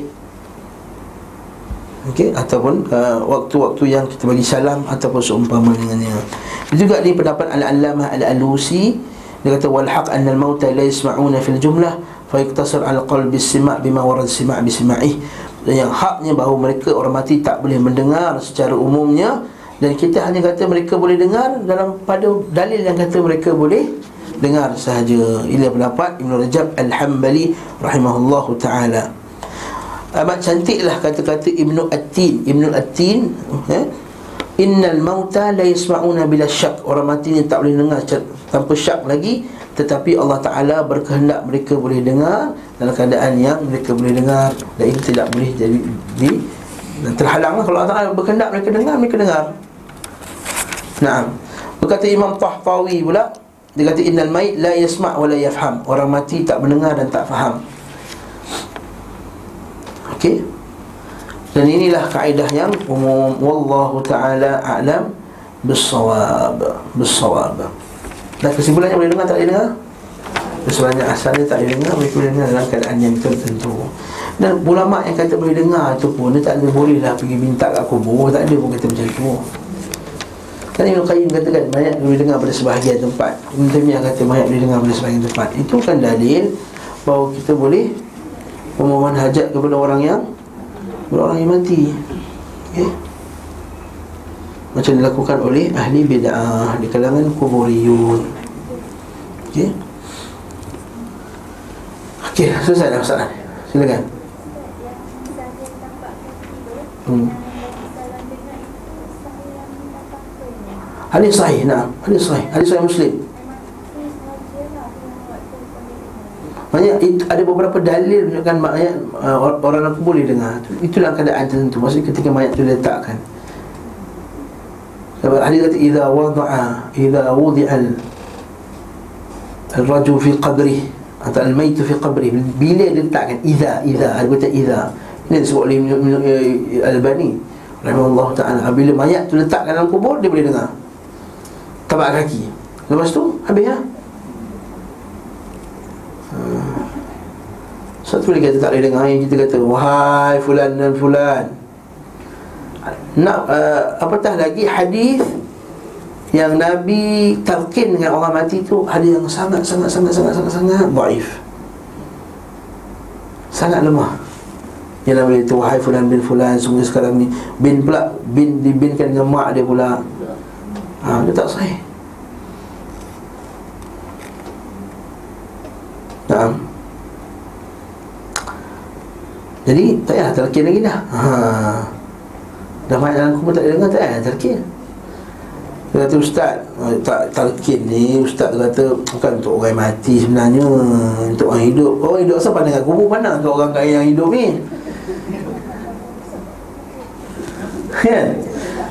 Okey? Ataupun uh, waktu-waktu yang kita bagi salam ataupun seumpama dengannya. Juga di pendapat Al-Allamah Al-Alusi. Dia kata wal haq anna al mauta la fil jumlah fa yaktasir al qalbi sima' bima warad sima' bi sima'ih. Dan yang haknya bahawa mereka orang mati tak boleh mendengar secara umumnya. Dan kita hanya kata mereka boleh dengar dalam pada dalil yang kata mereka boleh dengar sahaja. Ini pendapat Ibn Rajab Al-Hambali rahimahullahu taala. Amat cantiklah kata-kata Ibnu At-Tin. Ibnu At-Tin eh? Innal mauta la yasma'una bila syak Orang mati ni tak boleh dengar tanpa syak lagi Tetapi Allah Ta'ala berkehendak mereka boleh dengar Dalam keadaan yang mereka boleh dengar Dan ini tidak boleh jadi di, dan terhalang Kalau Allah Ta'ala berkehendak mereka dengar, mereka dengar Nah, Berkata Imam Tahtawi pula Dia kata innal mayt la yasma' wa la yafham. Orang mati tak mendengar dan tak faham. Okey? Dan inilah kaedah yang umum. Wallahu taala a'lam bissawab. Bissawab. Dan kesimpulannya boleh dengar tak boleh dengar? Kesimpulannya asalnya tak boleh dengar boleh dengar dalam keadaan yang tertentu. Dan ulama yang kata boleh dengar tu pun Dia tak ada boleh lah pergi minta kat kubur Tak ada pun kata macam tu Kan Ibn Qayyim katakan Mayat boleh dengar pada sebahagian tempat. Ibn Taymiyah kata mayat boleh dengar pada sebahagian tempat. Itu kan dalil Bahawa kita boleh Memohon hajat kepada orang yang orang yang mati. Okay? Macam dilakukan oleh ahli bid'ah Di kalangan kuburiyun. Okey. Okey, selesai dah masalah. Silakan. Hmm Hadis sahih, nah. Hadis sahih, hadis sahih Muslim. Itu ada beberapa dalil menunjukkan mayat uh, orang aku boleh dengar. Itulah keadaan tertentu. Maksudnya ketika mayat itu diletakkan. Sebab ahli kata idza wada'a idza wudi'a al-rajul fi qabri atau al-mayt fi qabri bila diletakkan idza idza ada kata idza ini disebut oleh Al-Albani rahimahullah taala bila mayat tu letakkan dalam kubur dia boleh dengar tapak kaki. Lepas tu habis ya Satu lagi kata tak boleh dengar? Yang kita kata Wahai fulan dan fulan. Nak uh, Apatah lagi hadis Yang Nabi Talqin dengan orang mati tu Hadis yang sangat sangat sangat sangat sangat sangat Baif Sangat lemah. Yang Nabi itu Wahai fulan bin fulan Sungguh sekarang ni. Bin pula Bin dibinkan dengan mak dia pula ha, Dia tak sahih. Nah, jadi tak payah terkin lagi dah. Ha. Dah banyak dalam kubur tak dengar tak payah terkin Dia kata ustaz oh, Tak terkin ni Ustaz kata Bukan untuk orang mati sebenarnya Untuk orang hidup. Orang hidup asal pandang kat kubur Pandang kat orang kaya yang hidup ni? Kan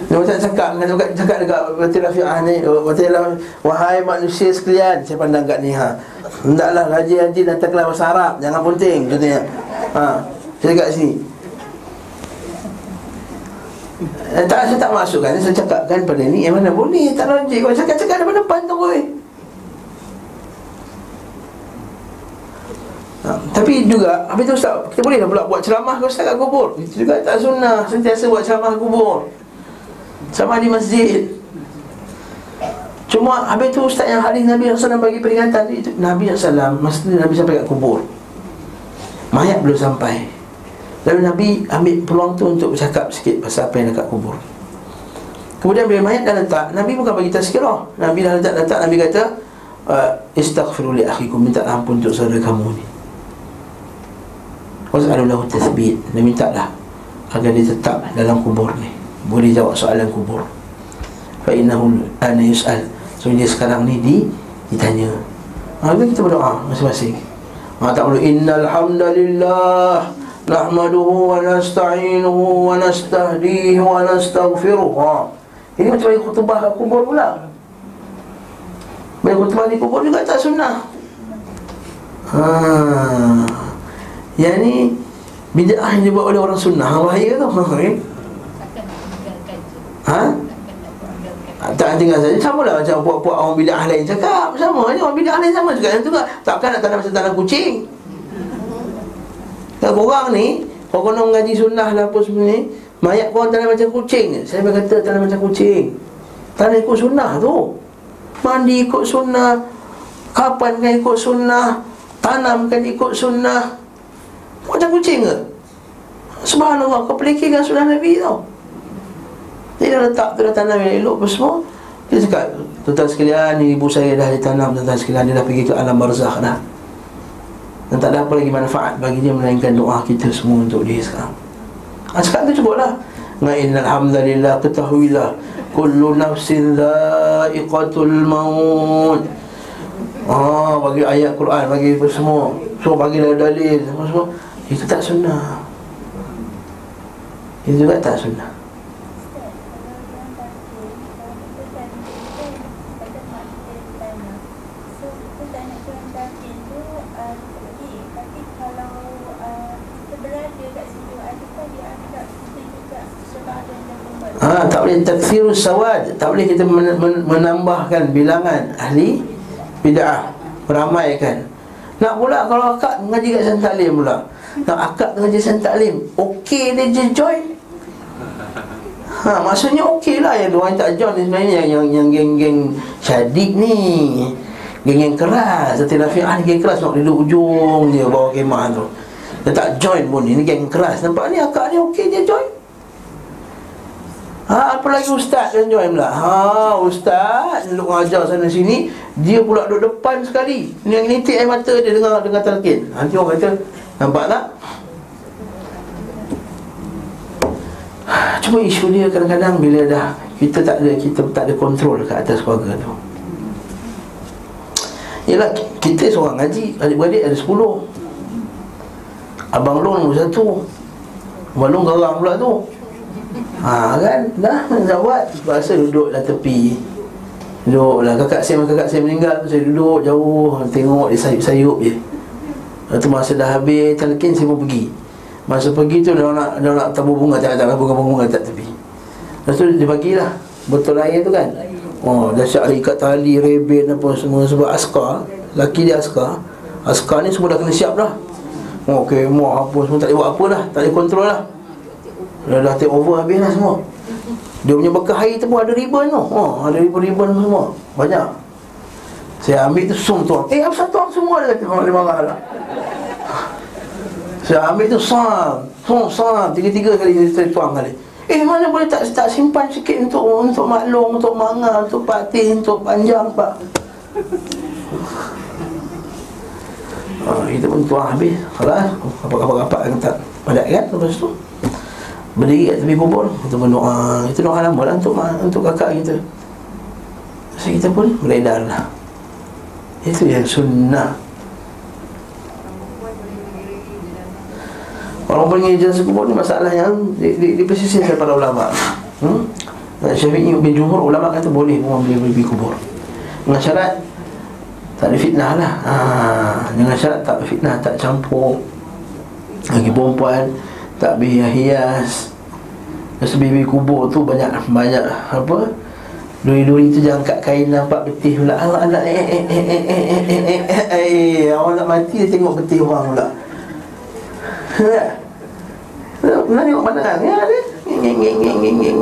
dia macam cakap dengan cakap, cakap dekat Batil Rafi'ah ni Batil Wahai manusia sekalian Saya pandang kat ni ha. Hendaklah haji-haji datang ke bahasa Arab Jangan penting Contohnya. Ha. Saya kat sini. Eh, tak, Saya tak masukkan Saya cakapkan pada ni Yang mana boleh Tak logik Kalau cakap-cakap depan depan tu boleh Ha, tapi juga Habis tu Ustaz Kita boleh pula buat ceramah ke Ustaz kat kubur? Itu juga tak sunnah Sentiasa buat ceramah kubur Sama di masjid. Cuma habis tu Ustaz yang hari Nabi SAW bagi peringatan itu Nabi SAW Masa Nabi sampai kat kubur. Mayat belum sampai. Lalu Nabi ambil peluang tu untuk bercakap sikit pasal apa yang dekat kubur. Kemudian bila mayat dah letak Nabi bukan bagi tazkirah. Nabi dah letak-letak Nabi kata uh, Istaghfiru li akhikum Minta ampun untuk saudara kamu ni. Was'alulahu tathbit Nabi minta lah Agar dia tetap dalam kubur ni Boleh jawab soalan kubur Fa'innahu ana yus'al So dia sekarang ni di, ditanya Lalu kita berdoa masing-masing Maka tak perlu Innal hamdalillah nahmaduhu wa nasta'inuhu wa nastahdihi wa nastaghfiruh. Ha. Ini macam bagi khutbah kubur pula. Bagi khutbah di kubur juga tak sunnah. Ha. Yang ni bid'ah yang dibuat oleh orang sunnah. Bahaya tu. Ha. Okay. Ha? Tak tinggal saja. Sama lah macam puak-puak orang bid'ah lain cakap. Sama ni orang bid'ah lain sama juga. Tu kan Takkan nak tanam tanam kucing. Tak korang ni. Kau kena mengaji sunnah lah apa semua ni Mayat korang tanah macam kucing. Saya berkata tanah macam kucing. Tanah ikut sunnah tu. Mandi ikut sunnah. Kapan kan ikut sunnah? Tanamkan ikut sunnah. Macam kucing ke? Subhanallah Kau pelikirkan sunnah Nabi tau Dia dah letak tu dah tanam yang elok apa semua Dia cakap Tuan sekalian ibu saya dah ditanam Tuan sekalian dia dah pergi ke alam barzakh dah Dan tak ada apa lagi manfaat bagi dia Melainkan doa kita semua untuk dia sekarang ha, Sekarang tu cuba lah Inna alhamdulillah ketahuilah Kullu nafsin dha'iqatul maut Ah, bagi ayat Quran, bagi apa semua. Semua bagi dalil, semua semua. Itu tak sunnah. Itu juga tak sunnah. Boleh takfirus sawad Tak boleh kita menambahkan bilangan ahli bid'ah meramaikan nak pula kalau akak mengaji kat Santak Lim pula nak akak mengaji Santak Lim okey dia je join. Ha, maksudnya okey lah yang orang tak join ni sebenarnya yang, yang, yang geng-geng syadik ni. Geng yang keras. Zati Nafi'ah ni geng keras nak duduk ujung je bawah kemah tu. Dia tak join pun ni geng keras. Nampak ni akak ni okey dia join Ha, apa lagi ustaz yang join pula? Ha, ustaz duduk ajar sana sini, dia pula duduk depan sekali. Yang nitik air mata dia dengar dengar talqin. Nanti orang kata, nampak tak? Cuma isu dia kadang-kadang bila dah kita tak ada kita tak ada kontrol ke atas keluarga tu. Yalah kita seorang ngaji, adik-beradik ada 10. Abang Long nombor 1. Abang Long garang pula tu. Ha kan? Dah Dah buat? Rasa duduk dah tepi. Duduk lah. Kakak saya kakak saya meninggal Saya duduk jauh. Tengok dia sayup-sayup je. Lepas tu masa dah habis Talqin saya pun pergi. Masa pergi tu Dia nak Dia nak tabur bunga. Tak tak bunga-bunga tak tepi. Lepas tu dia bagilah. Botol air tu kan? Oh, dah siap ikat tali, rebin apa semua. Sebab askar Laki dia askar. Askar ni semua dah kena siap dah. Oh, mau apa semua. Tak boleh buat apa dah Tak boleh kontrol lah Dah, dah take over habis lah semua. Dia punya bekah air tu pun ada ribbon tu. Oh, Ada ribbon-ribbon semua. Banyak. Saya ambil tu sum tuang Eh apa tuang semua dia kata Dia marah lah Saya ambil tu sam Sum sam Tiga-tiga kali saya tuang kali. Eh mana boleh tak tak simpan sikit untuk untuk maklum, untuk manga, untuk patih, untuk panjang pak. Ha, itu pun tuang habis. Salah. Apa-apa-apa yang tak padat kan lepas tu berdiri kat tepi kubur untuk berdoa itu doa lama lah untuk untuk kakak kita. So kita pun beredar lah. Itu yang sunnah. Orang pergi jasa kubur ni masalah yang di, di, di pesisir para ulama. Hmm? Syafi'i bin Jumhur ulama kata boleh orang boleh pergi kubur. Dengan syarat tak ada fitnah lah. Ha, dengan syarat tak fitnah tak campur. Lagi perempuan tak hias Masa bibi kubur tu banyak banyak apa? Duri-duri tu jangan kat kain nampak betih pula. Allah Allah eh eh eh eh eh eh eh eh eh eh orang nak mati dia tengok betih orang pula. Ya. Nak tengok mana kan? Ya dia. Ngeng ngeng ngeng ngeng.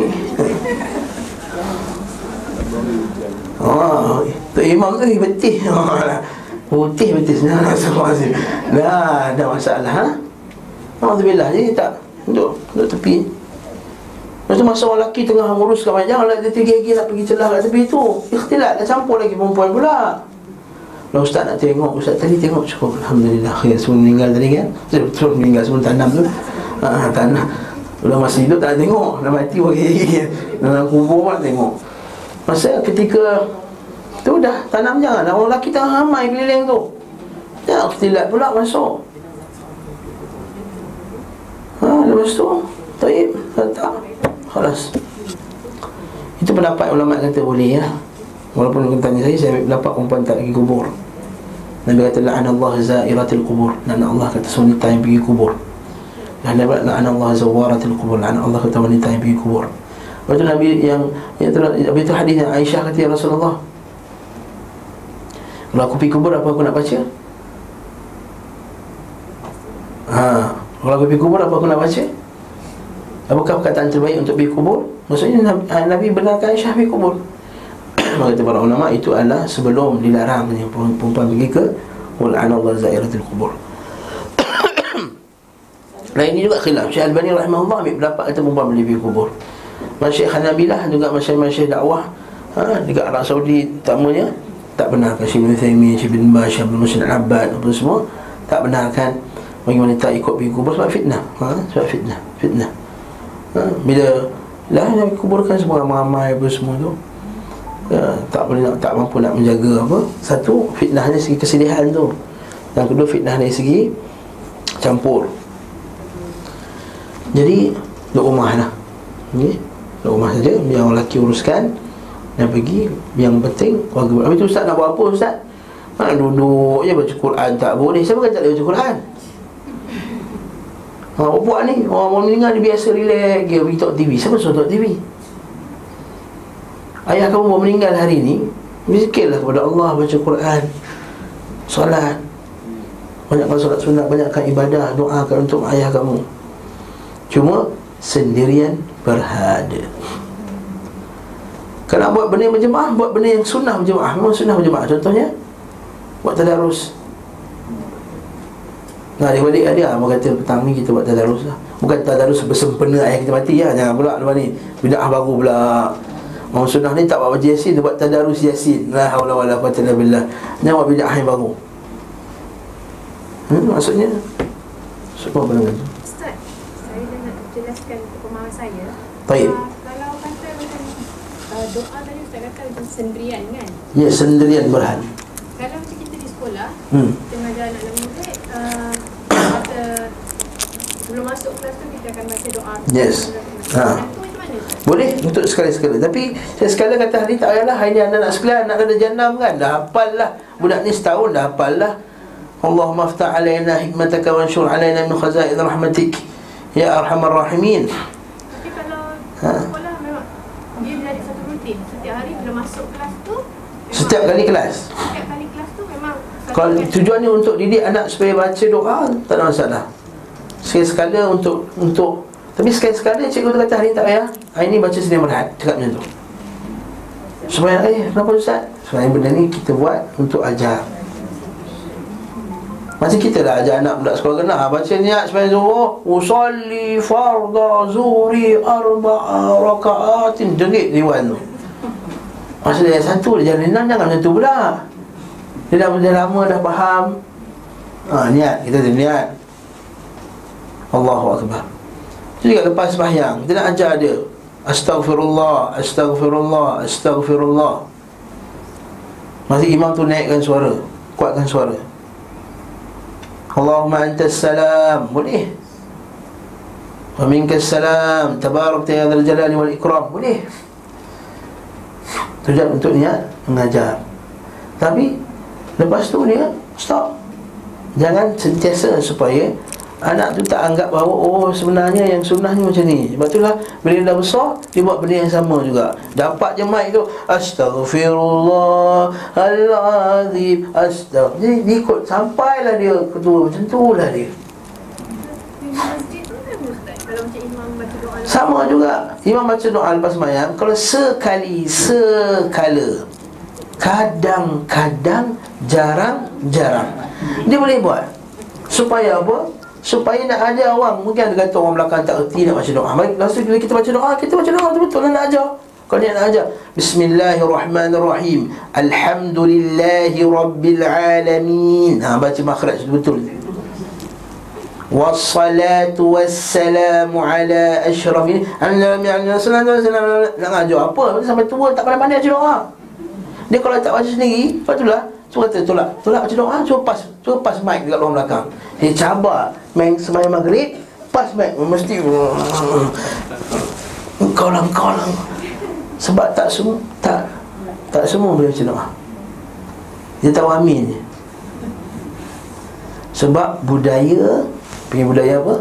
Oh, tu imam tu betih. Putih betih. Dah, ada masalah ha? Alhamdulillah Jadi tak Duduk Duduk tepi. Lepas tu masa orang lelaki tengah menguruskan banyak Janganlah dia tinggi-tinggi nak pergi celah kat tepi tu. Ikhtilat dah campur lagi perempuan pula. Kalau ustaz nak tengok Ustaz tadi tengok cukup Alhamdulillah. Ya semua meninggal tadi kan? Semua meninggal semua tanam tu. Ha, Tanah Udah masih hidup tak tengok. Dah mati bagi Dalam kubur pun tengok. Masa ketika Tu dah tanam jangan Orang lelaki tengah ramai keliling tu. Ya ikhtilat pula masuk Ha, lepas tu Taib Tak Khalas. Itu pendapat ulama kata boleh ya. Walaupun dia tanya saya Saya dapat perempuan tak pergi kubur. Nabi kata La'an Allah za'iratil kubur. La'an Allah kata wanita yang pergi kubur. Dan Nabi La'an Allah zawaratil kubur. La'an Allah kata wanita yang pergi kubur. Lepas tu Nabi yang telah, Nabi itu hadis Aisyah kata Ya Rasulullah. Kalau aku pergi kubur apa aku nak baca Haa kalau pergi kubur apa aku nak baca? Apakah perkataan terbaik untuk pergi kubur? Maksudnya Nabi, Nabi benarkan Aisyah pergi kubur Maka kata para ulama itu adalah sebelum dilarangnya perempuan pergi ke Wal'anallah zairatul kubur Nah ini juga khilaf Syekh Al-Bani rahimahullah ambil pendapat kata perempuan boleh pergi kubur Masyik Hanabilah juga masyik-masyik dakwah ha, Dekat Arab Saudi tamanya Tak benarkan Syekh Ibn Thaymi, Syekh Ibn Bas, Syekh Ibn Al-Abad Apa semua Tak benarkan Bagi wanita ikut pergi kubur sebab fitnah. Ha, Sebab fitnah Fitnah. Ha, Bila lah yang kuburkan semua ramai-ramai apa semua tu. Ya, tak boleh nak, tak mampu nak menjaga apa. Satu fitnah dari segi kesedihan tu. Yang kedua fitnah dari segi campur. Jadi duduk rumah lah. Okay? duduk rumah saja biar orang lelaki uruskan. Dan pergi yang penting keluarga habis tu ustaz nak buat apa ustaz? Nak duduk je baca Quran. Tak boleh. Siapa kata tak boleh baca Quran Ha, apa buat ni? Orang mau meninggal dia biasa relax dia pergi tengok TV. Siapa suruh tengok TV? Ayah kamu mau meninggal hari ni, Zikirlah kepada Allah Baca Quran Salat Banyakkan salat sunat Banyakkan ibadah Doakan untuk ayah kamu Cuma Sendirian Berhada Kalau buat benda berjemaah Buat benda yang sunnah berjemaah Memang sunnah berjemaah Contohnya Buat tadarus Nah, dia balik dia Abang kata petang ni kita buat tadarus lah. Bukan tadarus bersempena ayah kita mati lah Jangan pula lepas ni. Bida'ah baru pula. Orang sunnah ni tak buat baca yasin. Dia buat tadarus yasin. La hawla wa la quwata billah. Ni buat bida'ah yang baru. Hmm, Maksudnya? Semua benda tu? Ustaz, saya dah nak jelaskan pemahaman saya. Baik. uh, Kalau kata macam uh, Doa tadi Ustaz kata macam sendirian kan? Ya sendirian berhad. Kalau macam kita di sekolah hmm. Kita mengajar anak-anak murid uh, Kata Sebelum masuk kelas tu kita akan baca doa. Yes. Ha. Boleh? Untuk sekali-sekala. Tapi saya sekali kata hari tak payahlah. Hari ni anak-anak sekalian Anak ada jannam kan? Dah hafal lah Budak ni setahun dah hafal lah Allahumma aftah alaina hikmataka wa anshur alaina min khazain rahmatik. Ya arhamar rahimin. Tapi kalau Ha. sekolah memang Dia jadi satu rutin. Setiap hari bila masuk kelas tu Setiap kali kelas? Setiap kali kelas tu memang Kalau tujuan ni untuk didik anak supaya baca doa Tak ada masalah Sekali-sekala untuk untuk Tapi sekali-sekala cikgu tu kata hari ni tak payah. Hari ni baca sendiri merhat Cakap macam tu. Supaya eh kenapa Ustaz? Sebab benda ni kita buat untuk ajar. Macam kita dah ajar anak budak sekolah kena Baca niat sepanjang zuhur Usalli farda zuri arba'a raka'atin. Jerit diwan tu. Masa dia satu dia jalan enam Jangan macam tu pula. Dia dah, dah lama dah faham. Ha, Niat Kita ada niat Allahu Akbar. Itu juga lepas sembahyang Kita nak ajar dia Astaghfirullah Astaghfirullah Astaghfirullah. Masa imam tu naikkan suara Kuatkan suara. Allahumma antas salam. Boleh. Wa minkas salam. Tabarak ya dzal jalali wal ikram. Boleh. Tujuan untuk niat mengajar. Tapi Lepas tu dia Stop. Jangan sentiasa supaya Anak tu tak anggap bahawa Oh sebenarnya yang sunnah ni macam ni. Sebab itulah Bila dah besar Dia buat benda yang sama juga. Dapat je mic tu. Astaghfirullahaladzim Astagh Jadi dia ikut. Sampailah dia ketua Macam tu lah dia. Sama juga. Imam baca doa lepas mayam Kalau sekali Sekala Kadang-kadang Jarang-jarang Dia boleh buat. Supaya apa? Supaya nak ajar orang Mungkin ada kata orang belakang tak erti nak baca doa. Baik, Lepas tu bila kita baca doa Kita baca doa betul-betul lah nak ajar. Kalau dia nak ajar Bismillahirrahmanirrahim. Alhamdulillahi Rabbil Alamin. Ha, Baca makhraj betul. Wassalatu wassalamu ala ashrafin Nak ajar apa? Sampai tua tak pandai-pandai baca doa. Dia kalau tak baca sendiri Lepas tu kata tolak Tolak baca doa Cuba pas Cuba pas mic dekat orang belakang. Dia cabar Main semayang maghrib Pas mic Mesti Engkau lah Engkau lah. Sebab tak semua Tak Tak semua boleh baca doa Dia tahu amin Sebab budaya Punya budaya apa?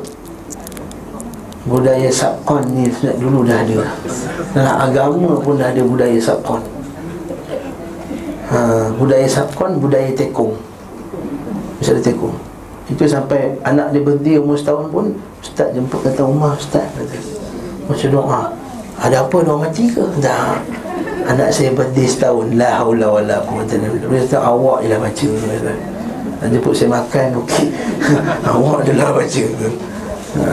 Budaya sabkon ni dulu dah ada. Dalam agama pun dah ada budaya sabkon ha, Budaya sabkon, budaya tekong. Mesti ada tekong. Itu sampai anak dia berhenti umur setahun pun Ustaz jemput datang rumah Ustaz kata Macam doa Ada apa dia mati ke? Tak. Anak saya birthday setahun La haula wa la quwata kata awak je lah baca. Dan jemput saya makan Okey. Awak je lah baca. Ha.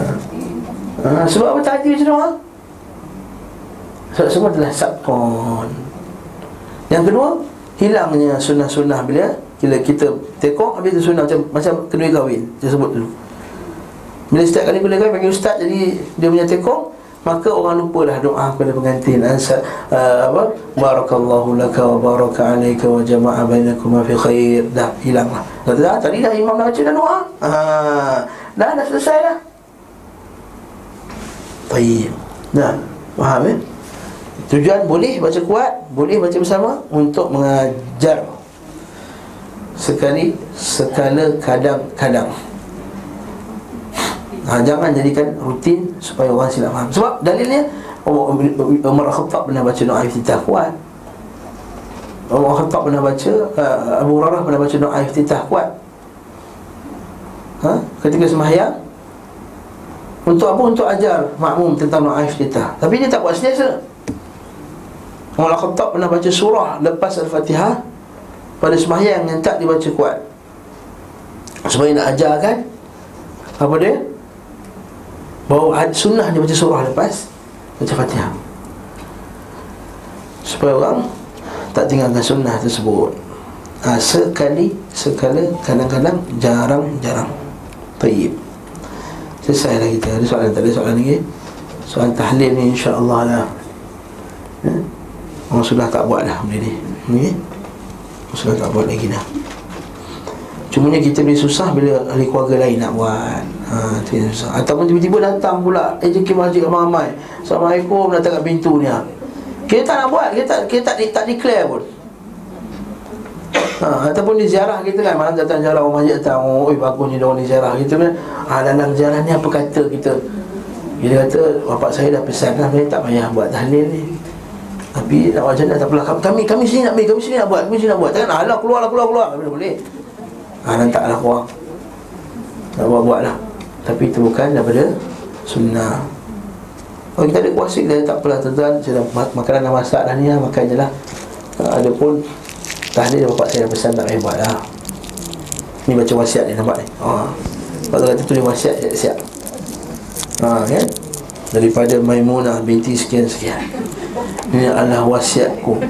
Ha, Sebab apa tadi macam tu ha? Sebab semua adalah sabkon Yang kedua Hilangnya sunnah-sunnah bila Bila kita tekok Habis sunnah macam Macam kedua kahwin Saya sebut dulu. Bila setiap kali kedua kahwin Panggil ustaz Jadi dia punya tekok Maka orang lupalah doa kepada pengantin. Ansa, uh, apa? Barakallahu laka wa baraka alaika wa jama'a bainakuma fi khair. Dah hilang Dah, dah, Tadi dah imam dah baca dah doa. Ha, Dah dah selesai dah. Baik Dah Faham eh Tujuan boleh baca kuat Boleh baca bersama Untuk mengajar. Sekali Sekala kadang-kadang. Ha, Jangan jadikan rutin Supaya orang silap faham. Sebab dalilnya Umar Khattab pernah baca doa iftitah kuat. Umar Khattab pernah baca uh, Abu Hurairah pernah baca doa iftitah kuat. Ha? Ketika sembahyang Untuk apa? Untuk ajar makmum tentang doa iftitah Tapi dia tak buat sentiasa Umar Khattab pernah baca surah Lepas Al-Fatihah Pada sembahyang yang tak dibaca kuat. Supaya nak ajarkan Apa dia? Bahawa sunnah dia baca surah lepas Baca fatihah. Supaya orang Tak tinggalkan sunnah tersebut. Ha, Sekali Sekala Kadang-kadang Jarang-jarang. Taib Selesai lah kita Ada soalan tak? Ada soalan lagi? Soalan tahlil ni insyaAllah lah. Ya? Orang sudah tak buat dah benda ni. Okay? Orang sudah tak buat lagi dah. Cumanya kita boleh susah bila ahli keluarga lain nak buat. Ha, tu yang susah. Ataupun tiba-tiba datang pula AJK Masjid ramai-ramai. Assalamualaikum datang kat pintu ni ha. Kita tak nak buat, kita tak, kita tak, declare pun. Ha, Ataupun di ziarah kita kan Malam datang ziarah orang masjid datang Oh bagus ni orang di ziarah. Kita kan ha, Dalam ziarah ni apa kata kita? Dia kata bapak saya dah pesan lah Tak payah buat tahlil ni tapi nak macam mana? Tak apalah kami kami sini nak kami sini nak buat kami sini nak buat. Takkan alah keluar keluar keluar. Boleh. Boleh ha, Nantaklah korang Tak buat-buat lah. Tapi itu bukan daripada Sunnah. Kalau kita ada kuasa Kita tak apalah tuan-tuan. Makanan dah masak dah ni lah Makan je lah. Ha, Ada pun Tahlil bapak saya dah pesan Tak payah buat lah. Ni baca wasiat ni nampak ni? Ha. Kalau kata tulis wasiat siap-siap ha, kan? Daripada Maimunah binti sekian-sekian Ini adalah wasiatku.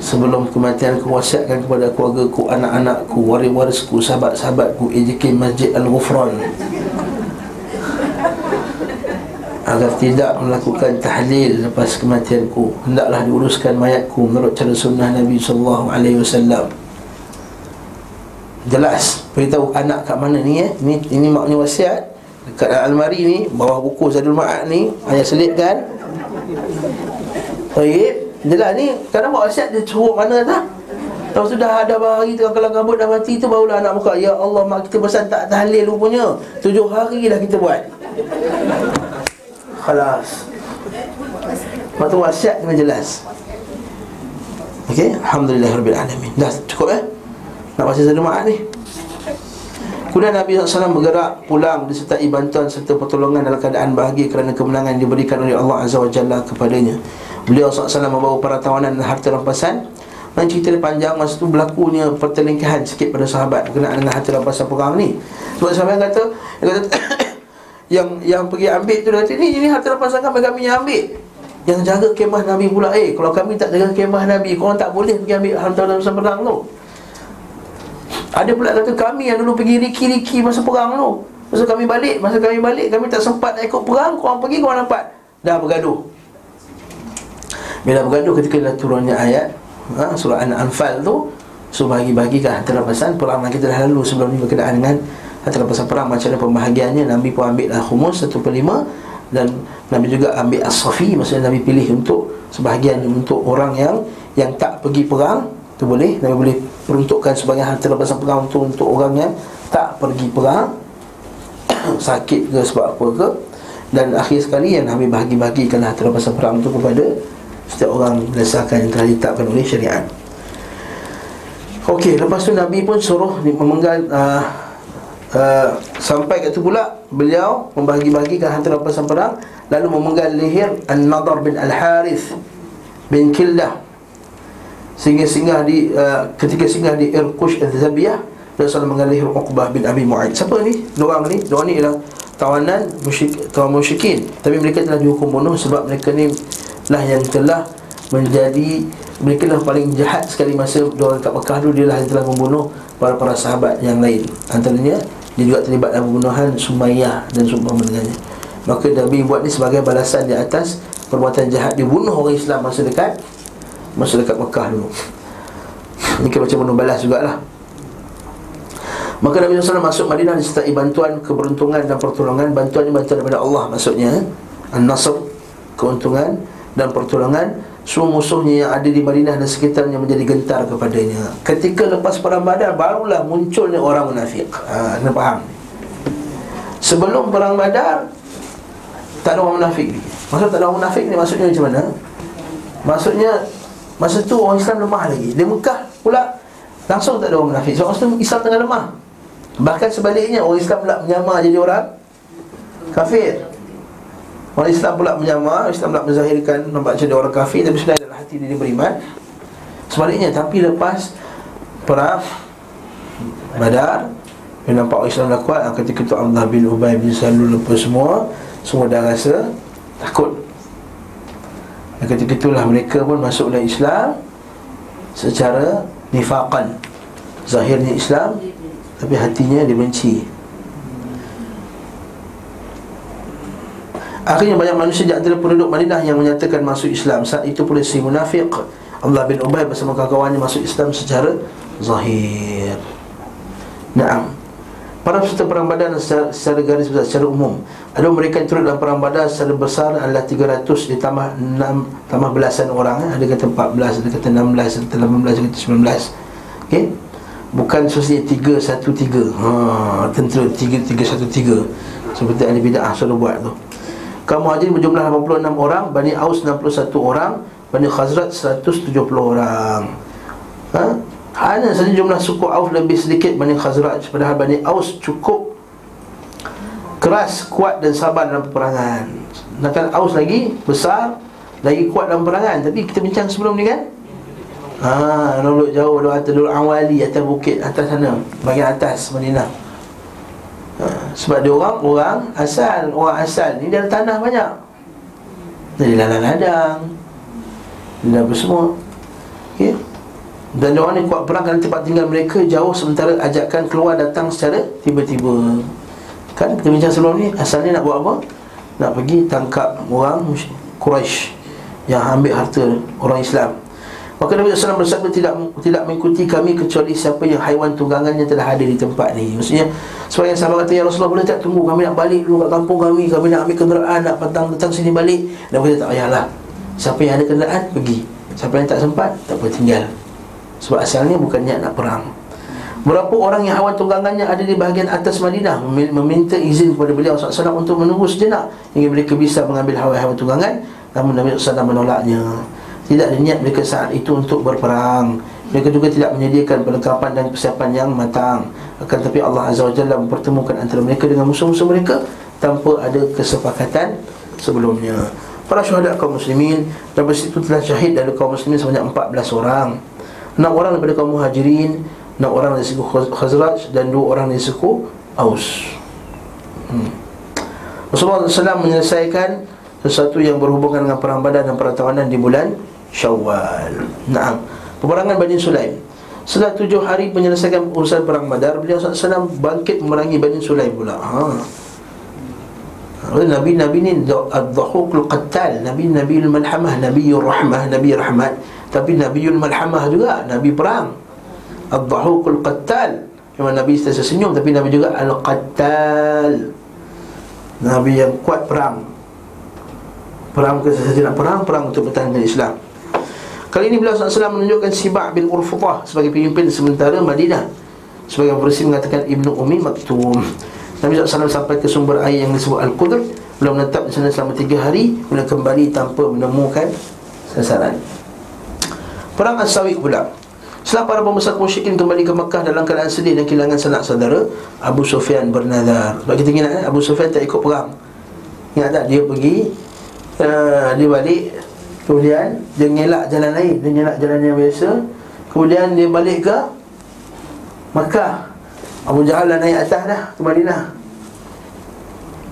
Sebelum kematian ku wasiatkan kepada keluarga ku, anak-anakku, waris-warisku, sahabat-sahabatku, AJK Masjid Al-Ghufran. Agar tidak melakukan tahlil lepas kematianku. Hendaklah diuruskan mayatku menurut cara sunnah Nabi wasallam. Jelas beritahu anak kat mana ni eh? Ini ini makna wasiat. Dekat almari ni bawah buku Zadul Ma'ad ni ayah selitkan Baik. Jelas ni Kadang buat wasiat dia suruh mana tak Lepas tu dah ada hari tu Kalau rambut dah mati tu Barulah nak buka Ya Allah mak kita pesan tak tahlil rupanya. Tujuh hari dah kita buat. Khalas. Lepas tu wasiat kena jelas. Okey? Alhamdulillah Rabbil Alamin. Dah cukup eh? Nak baca ma'at ni Kemudian Nabi SAW bergerak pulang disertai bantuan serta pertolongan dalam keadaan bahagia kerana kemenangan yang diberikan oleh Allah Azza wa Jalla kepadanya. Beliau SAW membawa para tawanan dan harta rampasan. Dan cerita panjang Masa tu berlakunya pertelingkahan sikit pada sahabat Berkenaan dengan harta rampasan perang ni. Sebab sahabat yang kata Yang kata yang yang pergi ambil tu dia kata ni ini harta rampasan kami kami yang ambil. Yang jaga kemah Nabi pula eh kalau kami tak jaga kemah Nabi korang tak boleh pergi ambil harta rampasan perang tu ada pula kata kami yang dulu pergi riki-riki masa perang tu. Masa kami balik masa kami balik kami tak sempat nak ikut perang korang pergi korang dapat. Dah bergaduh. Bila bergaduh ketika dah turunnya ayat ha, Surah An-Anfal tu So bagi-bagikan harta rampasan Perang kita dah lalu sebelum ni berkenaan dengan Harta rampasan perang macam mana pembahagiannya. Nabi pun ambil lah humus satu per lima. Dan Nabi juga ambil as-safi Maksudnya Nabi pilih untuk Sebahagian untuk orang yang Yang tak pergi perang tu boleh. Nabi boleh peruntukkan sebagai harta rampasan perang Untuk, untuk orang yang tak pergi perang Sakit ke sebab apa ke. Dan akhir sekali yang Nabi bahagi-bagikan harta rampasan perang itu kepada Setiap orang berdasarkan yang telah ditetapkan oleh syariat. Okey, lepas tu Nabi pun suruh memenggal uh, uh, Sampai kat tu pula Beliau membahagi-bahagikan harta rampasan perang Lalu memenggal leher An-Nadar bin Al-Harith Bin Kildah Sehingga singgah di uh, Ketika singgah di Irkush Al-Zabiyah Rasulullah menggal leher Uqbah bin Abi Mu'aid. Siapa ni? Dua orang ni? Dua ni ialah tawanan musyrik, tawanan musyrikin. Tapi mereka telah dihukum bunuh Sebab mereka ni lah yang telah menjadi mereka lah paling jahat sekali masa dua orang kat Mekah dulu dia lah yang telah membunuh para-para sahabat yang lain. Antaranya dia juga terlibat dalam pembunuhan Sumayyah dan sumpah dengannya maka Nabi buat ni sebagai balasan di atas perbuatan jahat. Dibunuh orang Islam masa dekat masa dekat Mekah dulu. Ini macam bunuh balas jugalah. Maka Nabi SAW masuk Madinah disertai bantuan, keberuntungan dan pertolongan. Bantuan ini bantuan daripada Allah maksudnya. An-Nasr, keuntungan dan pertolongan. Semua musuhnya yang ada di Madinah dan sekitarnya menjadi gentar kepadanya. Ketika lepas perang badar Barulah munculnya orang munafik ha, Anda faham. Sebelum perang badar Tak ada orang munafik ni Maksud tak ada orang munafik ni maksudnya macam mana? Maksudnya Masa tu orang Islam lemah lagi. Di Mekah pula Langsung tak ada orang munafik. Sebab so, Islam tengah lemah. Bahkan sebaliknya Orang Islam pula menyamar jadi orang Kafir. Orang Islam pula menyamar Islam pula menzahirkan Nampak dia orang kafir Tapi sebenarnya dalam hati dia, beriman. Sebaliknya Tapi lepas Perang Badar Dia nampak orang Islam dah kuat Ketika itu Allah bin Ubay bin Salul Lepas semua Semua dah rasa Takut Dan ketika itulah mereka pun masuk dalam Islam Secara Nifaqan. Zahirnya Islam Tapi hatinya dibenci. Akhirnya banyak manusia di antara penduduk Madinah yang menyatakan masuk Islam. Saat itu pula si munafik Allah bin Ubay bersama kawan-kawannya masuk Islam secara zahir. Naam Para peserta perang badan secara, secara garis besar, secara umum. Ada mereka yang turut dalam perang badan secara besar adalah 300 ditambah 6, tambah belasan orang eh. Ada kata 14, ada kata 16, ada kata 18, ada kata 19 Okey? Bukan sesuai 3, 1, 3 ha, Tentera 3, 3, 1, 3 Seperti ahli bid'ah selalu buat tu. Kaum Muhajirin berjumlah 86 orang Bani Aus 61 orang Bani Khazrat 170 orang. Ha? Hanya saja jumlah suku Aus lebih sedikit Bani Khazrat Padahal Bani Aus cukup Keras, kuat dan sabar dalam peperangan. Sedangkan Aus lagi besar Lagi kuat dalam peperangan. Tapi kita bincang sebelum ni kan? Haa, duduk jauh, duduk atas, duduk awali Atas bukit, atas sana. Bagian atas, Madinah. Ha, Sebab dia orang Orang asal Orang asal. Ni ada tanah banyak. Jadi ladang-ladang Dia apa semua. Okay? Dan orang ni kuat perang Kerana tempat tinggal mereka jauh Sementara ajakan keluar datang secara Tiba-tiba Kan kita bincang sebelum ni Asalnya nak buat apa Nak pergi tangkap orang Quraisy Yang ambil harta orang Islam Maka Nabi SAW bersabda tidak tidak mengikuti kami kecuali siapa yang haiwan tunggangannya telah ada di tempat ni. Maksudnya sebagian sahabat kata ya Rasulullah boleh tak tunggu kami nak balik dulu kat kampung kami, kami nak ambil kenderaan nak patang datang sini balik. Dan kata tak payahlah. Siapa yang ada kenderaan pergi. Siapa yang tak sempat tak boleh tinggal. Sebab asalnya bukan niat nak perang. Berapa orang yang haiwan tunggangannya ada di bahagian atas Madinah meminta izin kepada beliau SAW untuk menunggu sejenak hingga mereka bisa mengambil haiwan-haiwan tunggangan namun Nabi SAW menolaknya. Tidak ada niat mereka saat itu untuk berperang Mereka juga tidak menyediakan perlengkapan dan persiapan yang matang Akan tetapi Allah Azza wa Jalla mempertemukan antara mereka dengan musuh-musuh mereka Tanpa ada kesepakatan sebelumnya Para syuhada kaum muslimin Dan situ telah syahid dari kaum muslimin sebanyak 14 orang 6 orang daripada kaum muhajirin 6 orang dari suku Khazraj Dan 2 orang dari suku Aus. Hmm. Rasulullah SAW menyelesaikan sesuatu yang berhubungan dengan perang badan dan perang tawanan di bulan Syawal. Naam. Peperangan Bani Sulaim. Setelah tujuh hari penyelesaian urusan perang Badar Beliau SAW bangkit memerangi Bani Sulaim pula. Ha. Nabi-Nabi ni Ad-Dhahukul Qattal Nabi-Nabi Malhamah Nabiul Rahmah Nabi Rahmat Tapi Nabiul Malhamah juga Nabi Perang. Ad-Dhahukul Qattal. Memang Nabi sentiasa senyum Tapi Nabi juga Al-Qattal. Nabi yang kuat perang. Perang ke saja nak perang Perang untuk bertahan Islam. Kali ini beliau SAW menunjukkan Sibak bin Urfuqah sebagai pemimpin sementara Madinah. Sebagai versi mengatakan Ibnu Umi Maktum. Nabi SAW sampai ke sumber air yang disebut Al-Qudr. Beliau menetap di sana selama tiga hari Beliau kembali tanpa menemukan sasaran Perang As-Sawiq pula Setelah para pembesar musyrikin kembali ke Mekah dalam keadaan sedih dan kehilangan sanak saudara, Abu Sufyan bernazar. Sebab kita ingat eh, Abu Sufyan tak ikut perang. Ingat tak dia pergi uh, dia balik kemudian dia ngelak jalan lain, dia ngelak jalan yang biasa. Kemudian dia balik ke Mekah. Abu Jahal dah naik atas dah ke Madinah.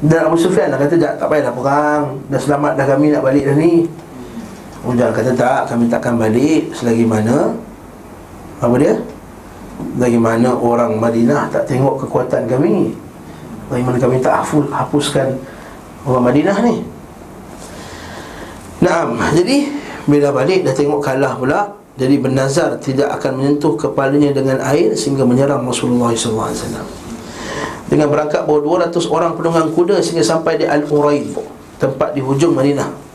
Dan Abu Sufyan dah kata tak payahlah perang Dah selamat dah kami nak balik dah ni Jahal kata tak kami takkan balik Selagi mana apa dia? Bagaimana orang Madinah tak tengok kekuatan kami. Bagaimana kami tak haful, hapuskan orang Madinah ni. Nah, jadi bila balik dah tengok kalah pula Jadi bernazar tidak akan menyentuh kepalanya dengan air Sehingga menyerang Rasulullah SAW Dengan berangkat bawa 200 orang penunggang kuda Sehingga sampai di Al-Uraib Tempat di hujung Madinah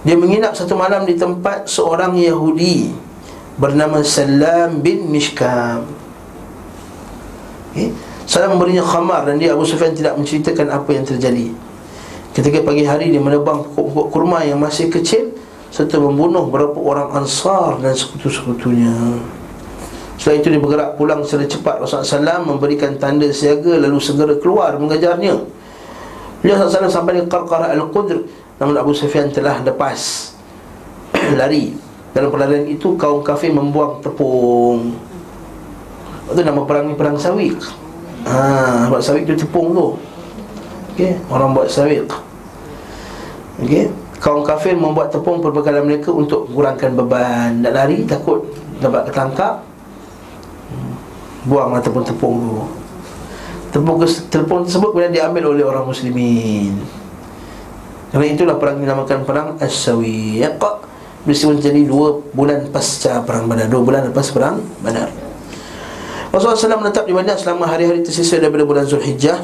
Dia menginap satu malam di tempat seorang Yahudi bernama Salam bin Mishkam. Okay. Salam memberinya khamar dan dia Abu Sufyan tidak menceritakan apa yang terjadi. Ketika pagi hari dia menebang pokok-pokok kurma yang masih kecil Serta membunuh beberapa orang ansar dan sekutu-sekutunya. Setelah itu dia bergerak pulang secara cepat. Rasulullah SAW memberikan tanda siaga Lalu segera keluar mengajarnya. Beliau SAW sampai di Qarqara Al-Qudr Namun Abu Sufyan telah lepas Lari. Dalam perlarian itu kaum kafir membuang tepung. Itu nama perang ni perang sawik. Ha, Buat sawik tu tepung tu. Okay. Orang buat sawik. Okay. Kaum kafir membuat tepung perbekalan mereka untuk kurangkan beban. Nak lari takut dapat ketangkap. Buanglah tepung-tepung tu. Tepung, tepung tersebut kemudian diambil oleh orang muslimin Kerana itulah perang dinamakan perang As-Sawiq. Peristiwa terjadi dua bulan pasca perang badar. Dua bulan lepas perang badar. Rasulullah SAW menetap di Madinah selama hari-hari tersisa daripada bulan Zulhijjah.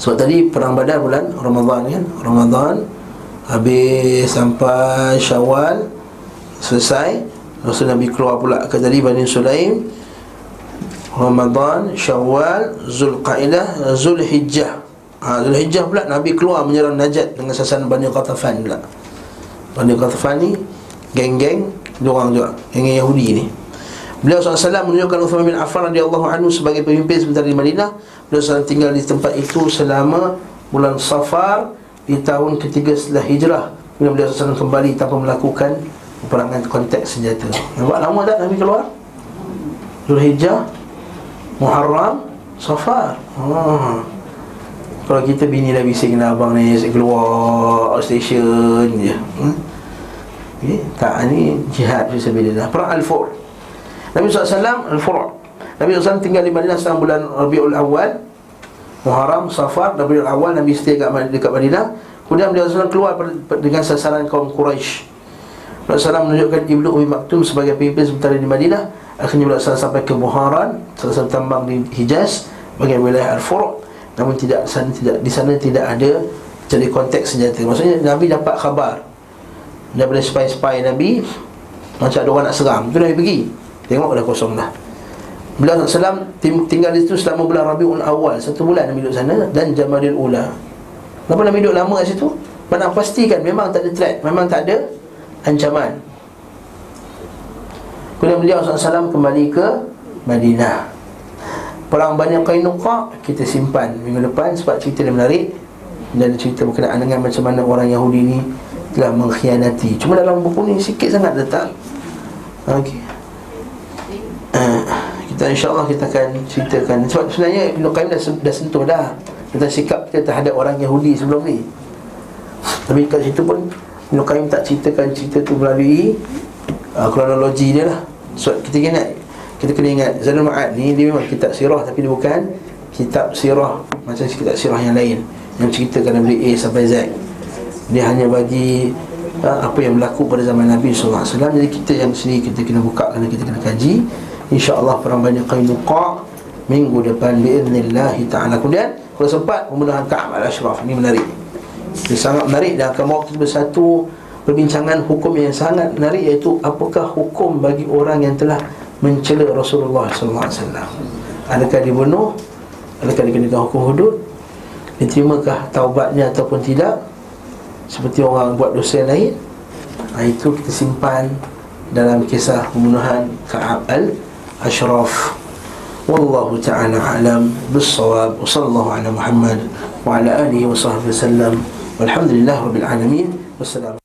Sebab tadi perang badar bulan Ramadhan kan? Ramadhan Habis sampai syawal Selesai. Rasul Nabi keluar pula ke tadi Bani Sulaim. Ramadhan, Syawal, Zulqaidah, Zulhijjah ha, Zulhijjah pula Nabi keluar menyerang Najat dengan sasaran Bani Qatafan pula Bani Qatafan ni geng-geng diorang juga geng Yahudi ni Beliau SAW menunjukkan Uthman bin Affan radhiyallahu anhu sebagai pemimpin sebentar di Madinah. Beliau SAW tinggal di tempat itu selama bulan Safar di tahun ketiga setelah hijrah. Kemudian beliau SAW kembali tanpa melakukan peperangan konteks senjata. Nampak lama tak Nabi keluar? Zulhijjah, Muharram, Safar. Ha. Kalau kita bini dah bising dah abang ni keluar station je hmm? okay? Tak, ni jihad Fisabilillah Perang Al-Fur Nabi SAW Al-Fur Nabi SAW tinggal di Madinah selama bulan Rabiul Awal Muharram, Safar, Rabiul Awal Nabi setia dekat Madinah Kemudian beliau SAW keluar dengan sasaran kaum Quraisy. Rasulullah SAW menunjukkan Ibnu Umi Maktum sebagai pemimpin sementara di Madinah Akhirnya beliau SAW sampai ke Buharan Salah satu tambang di Hijaz Bagian wilayah Al-Fur' Namun tidak sana tidak di sana tidak ada jadi konteks senjata. Maksudnya Nabi dapat khabar daripada spy-spy Nabi macam ada orang nak serang. Itu Nabi pergi. Tengok dah kosong dah. Beliau SAW tinggal di situ selama bulan Rabiul Awal Satu bulan Nabi duduk sana Dan Jamadil Ula Kenapa Nabi duduk lama kat situ? Mana pastikan memang tak ada threat Memang tak ada ancaman Kemudian beliau SAW kembali ke Madinah Perang banyak Qainuqa kita simpan minggu depan sebab cerita dia menarik dan cerita berkenaan dengan macam mana orang Yahudi ni telah mengkhianati. Cuma dalam buku ni sikit sangat letak. Okey. Uh, kita insya-Allah kita akan ceritakan sebab sebenarnya Ibn Qayyim dah, dah sentuh dah tentang sikap kita terhadap orang Yahudi sebelum ni. Tapi kat situ pun Ibn Qayyim tak ceritakan cerita tu melalui uh, kronologi dia lah. Sebab kita ingat kita kena ingat Zadul Ma'ad ni dia memang kitab sirah tapi dia bukan kitab sirah macam kitab sirah yang lain yang ceritakan dari A sampai Z. Dia hanya bagi uh, apa yang berlaku pada zaman Nabi SAW Jadi kita yang sini kita kena buka kerana kita kena kaji. InsyaAllah perang banyak Qainuqa Minggu depan Bi'idnillahi ta'ala. Kemudian kalau sempat pembunuhan Ka'ab al-Ashraf. Ini menarik. Ini sangat menarik dan akan bawa kita bersatu Perbincangan hukum yang sangat menarik Iaitu apakah hukum bagi orang yang telah mencela Rasulullah wasallam. Adakah dibunuh? Adakah dikenakan hukum hudud? Diterimakah taubatnya ataupun tidak? Seperti orang buat dosa yang lain? ha, Itu kita simpan dalam kisah pembunuhan Ka'ab al-Ashraf Wallahu ta'ala alam Bissawab Wa sallallahu ala Muhammad Wa ala alihi wa sahbihi sallam Walhamdulillah Rabbil alamin Wassalamu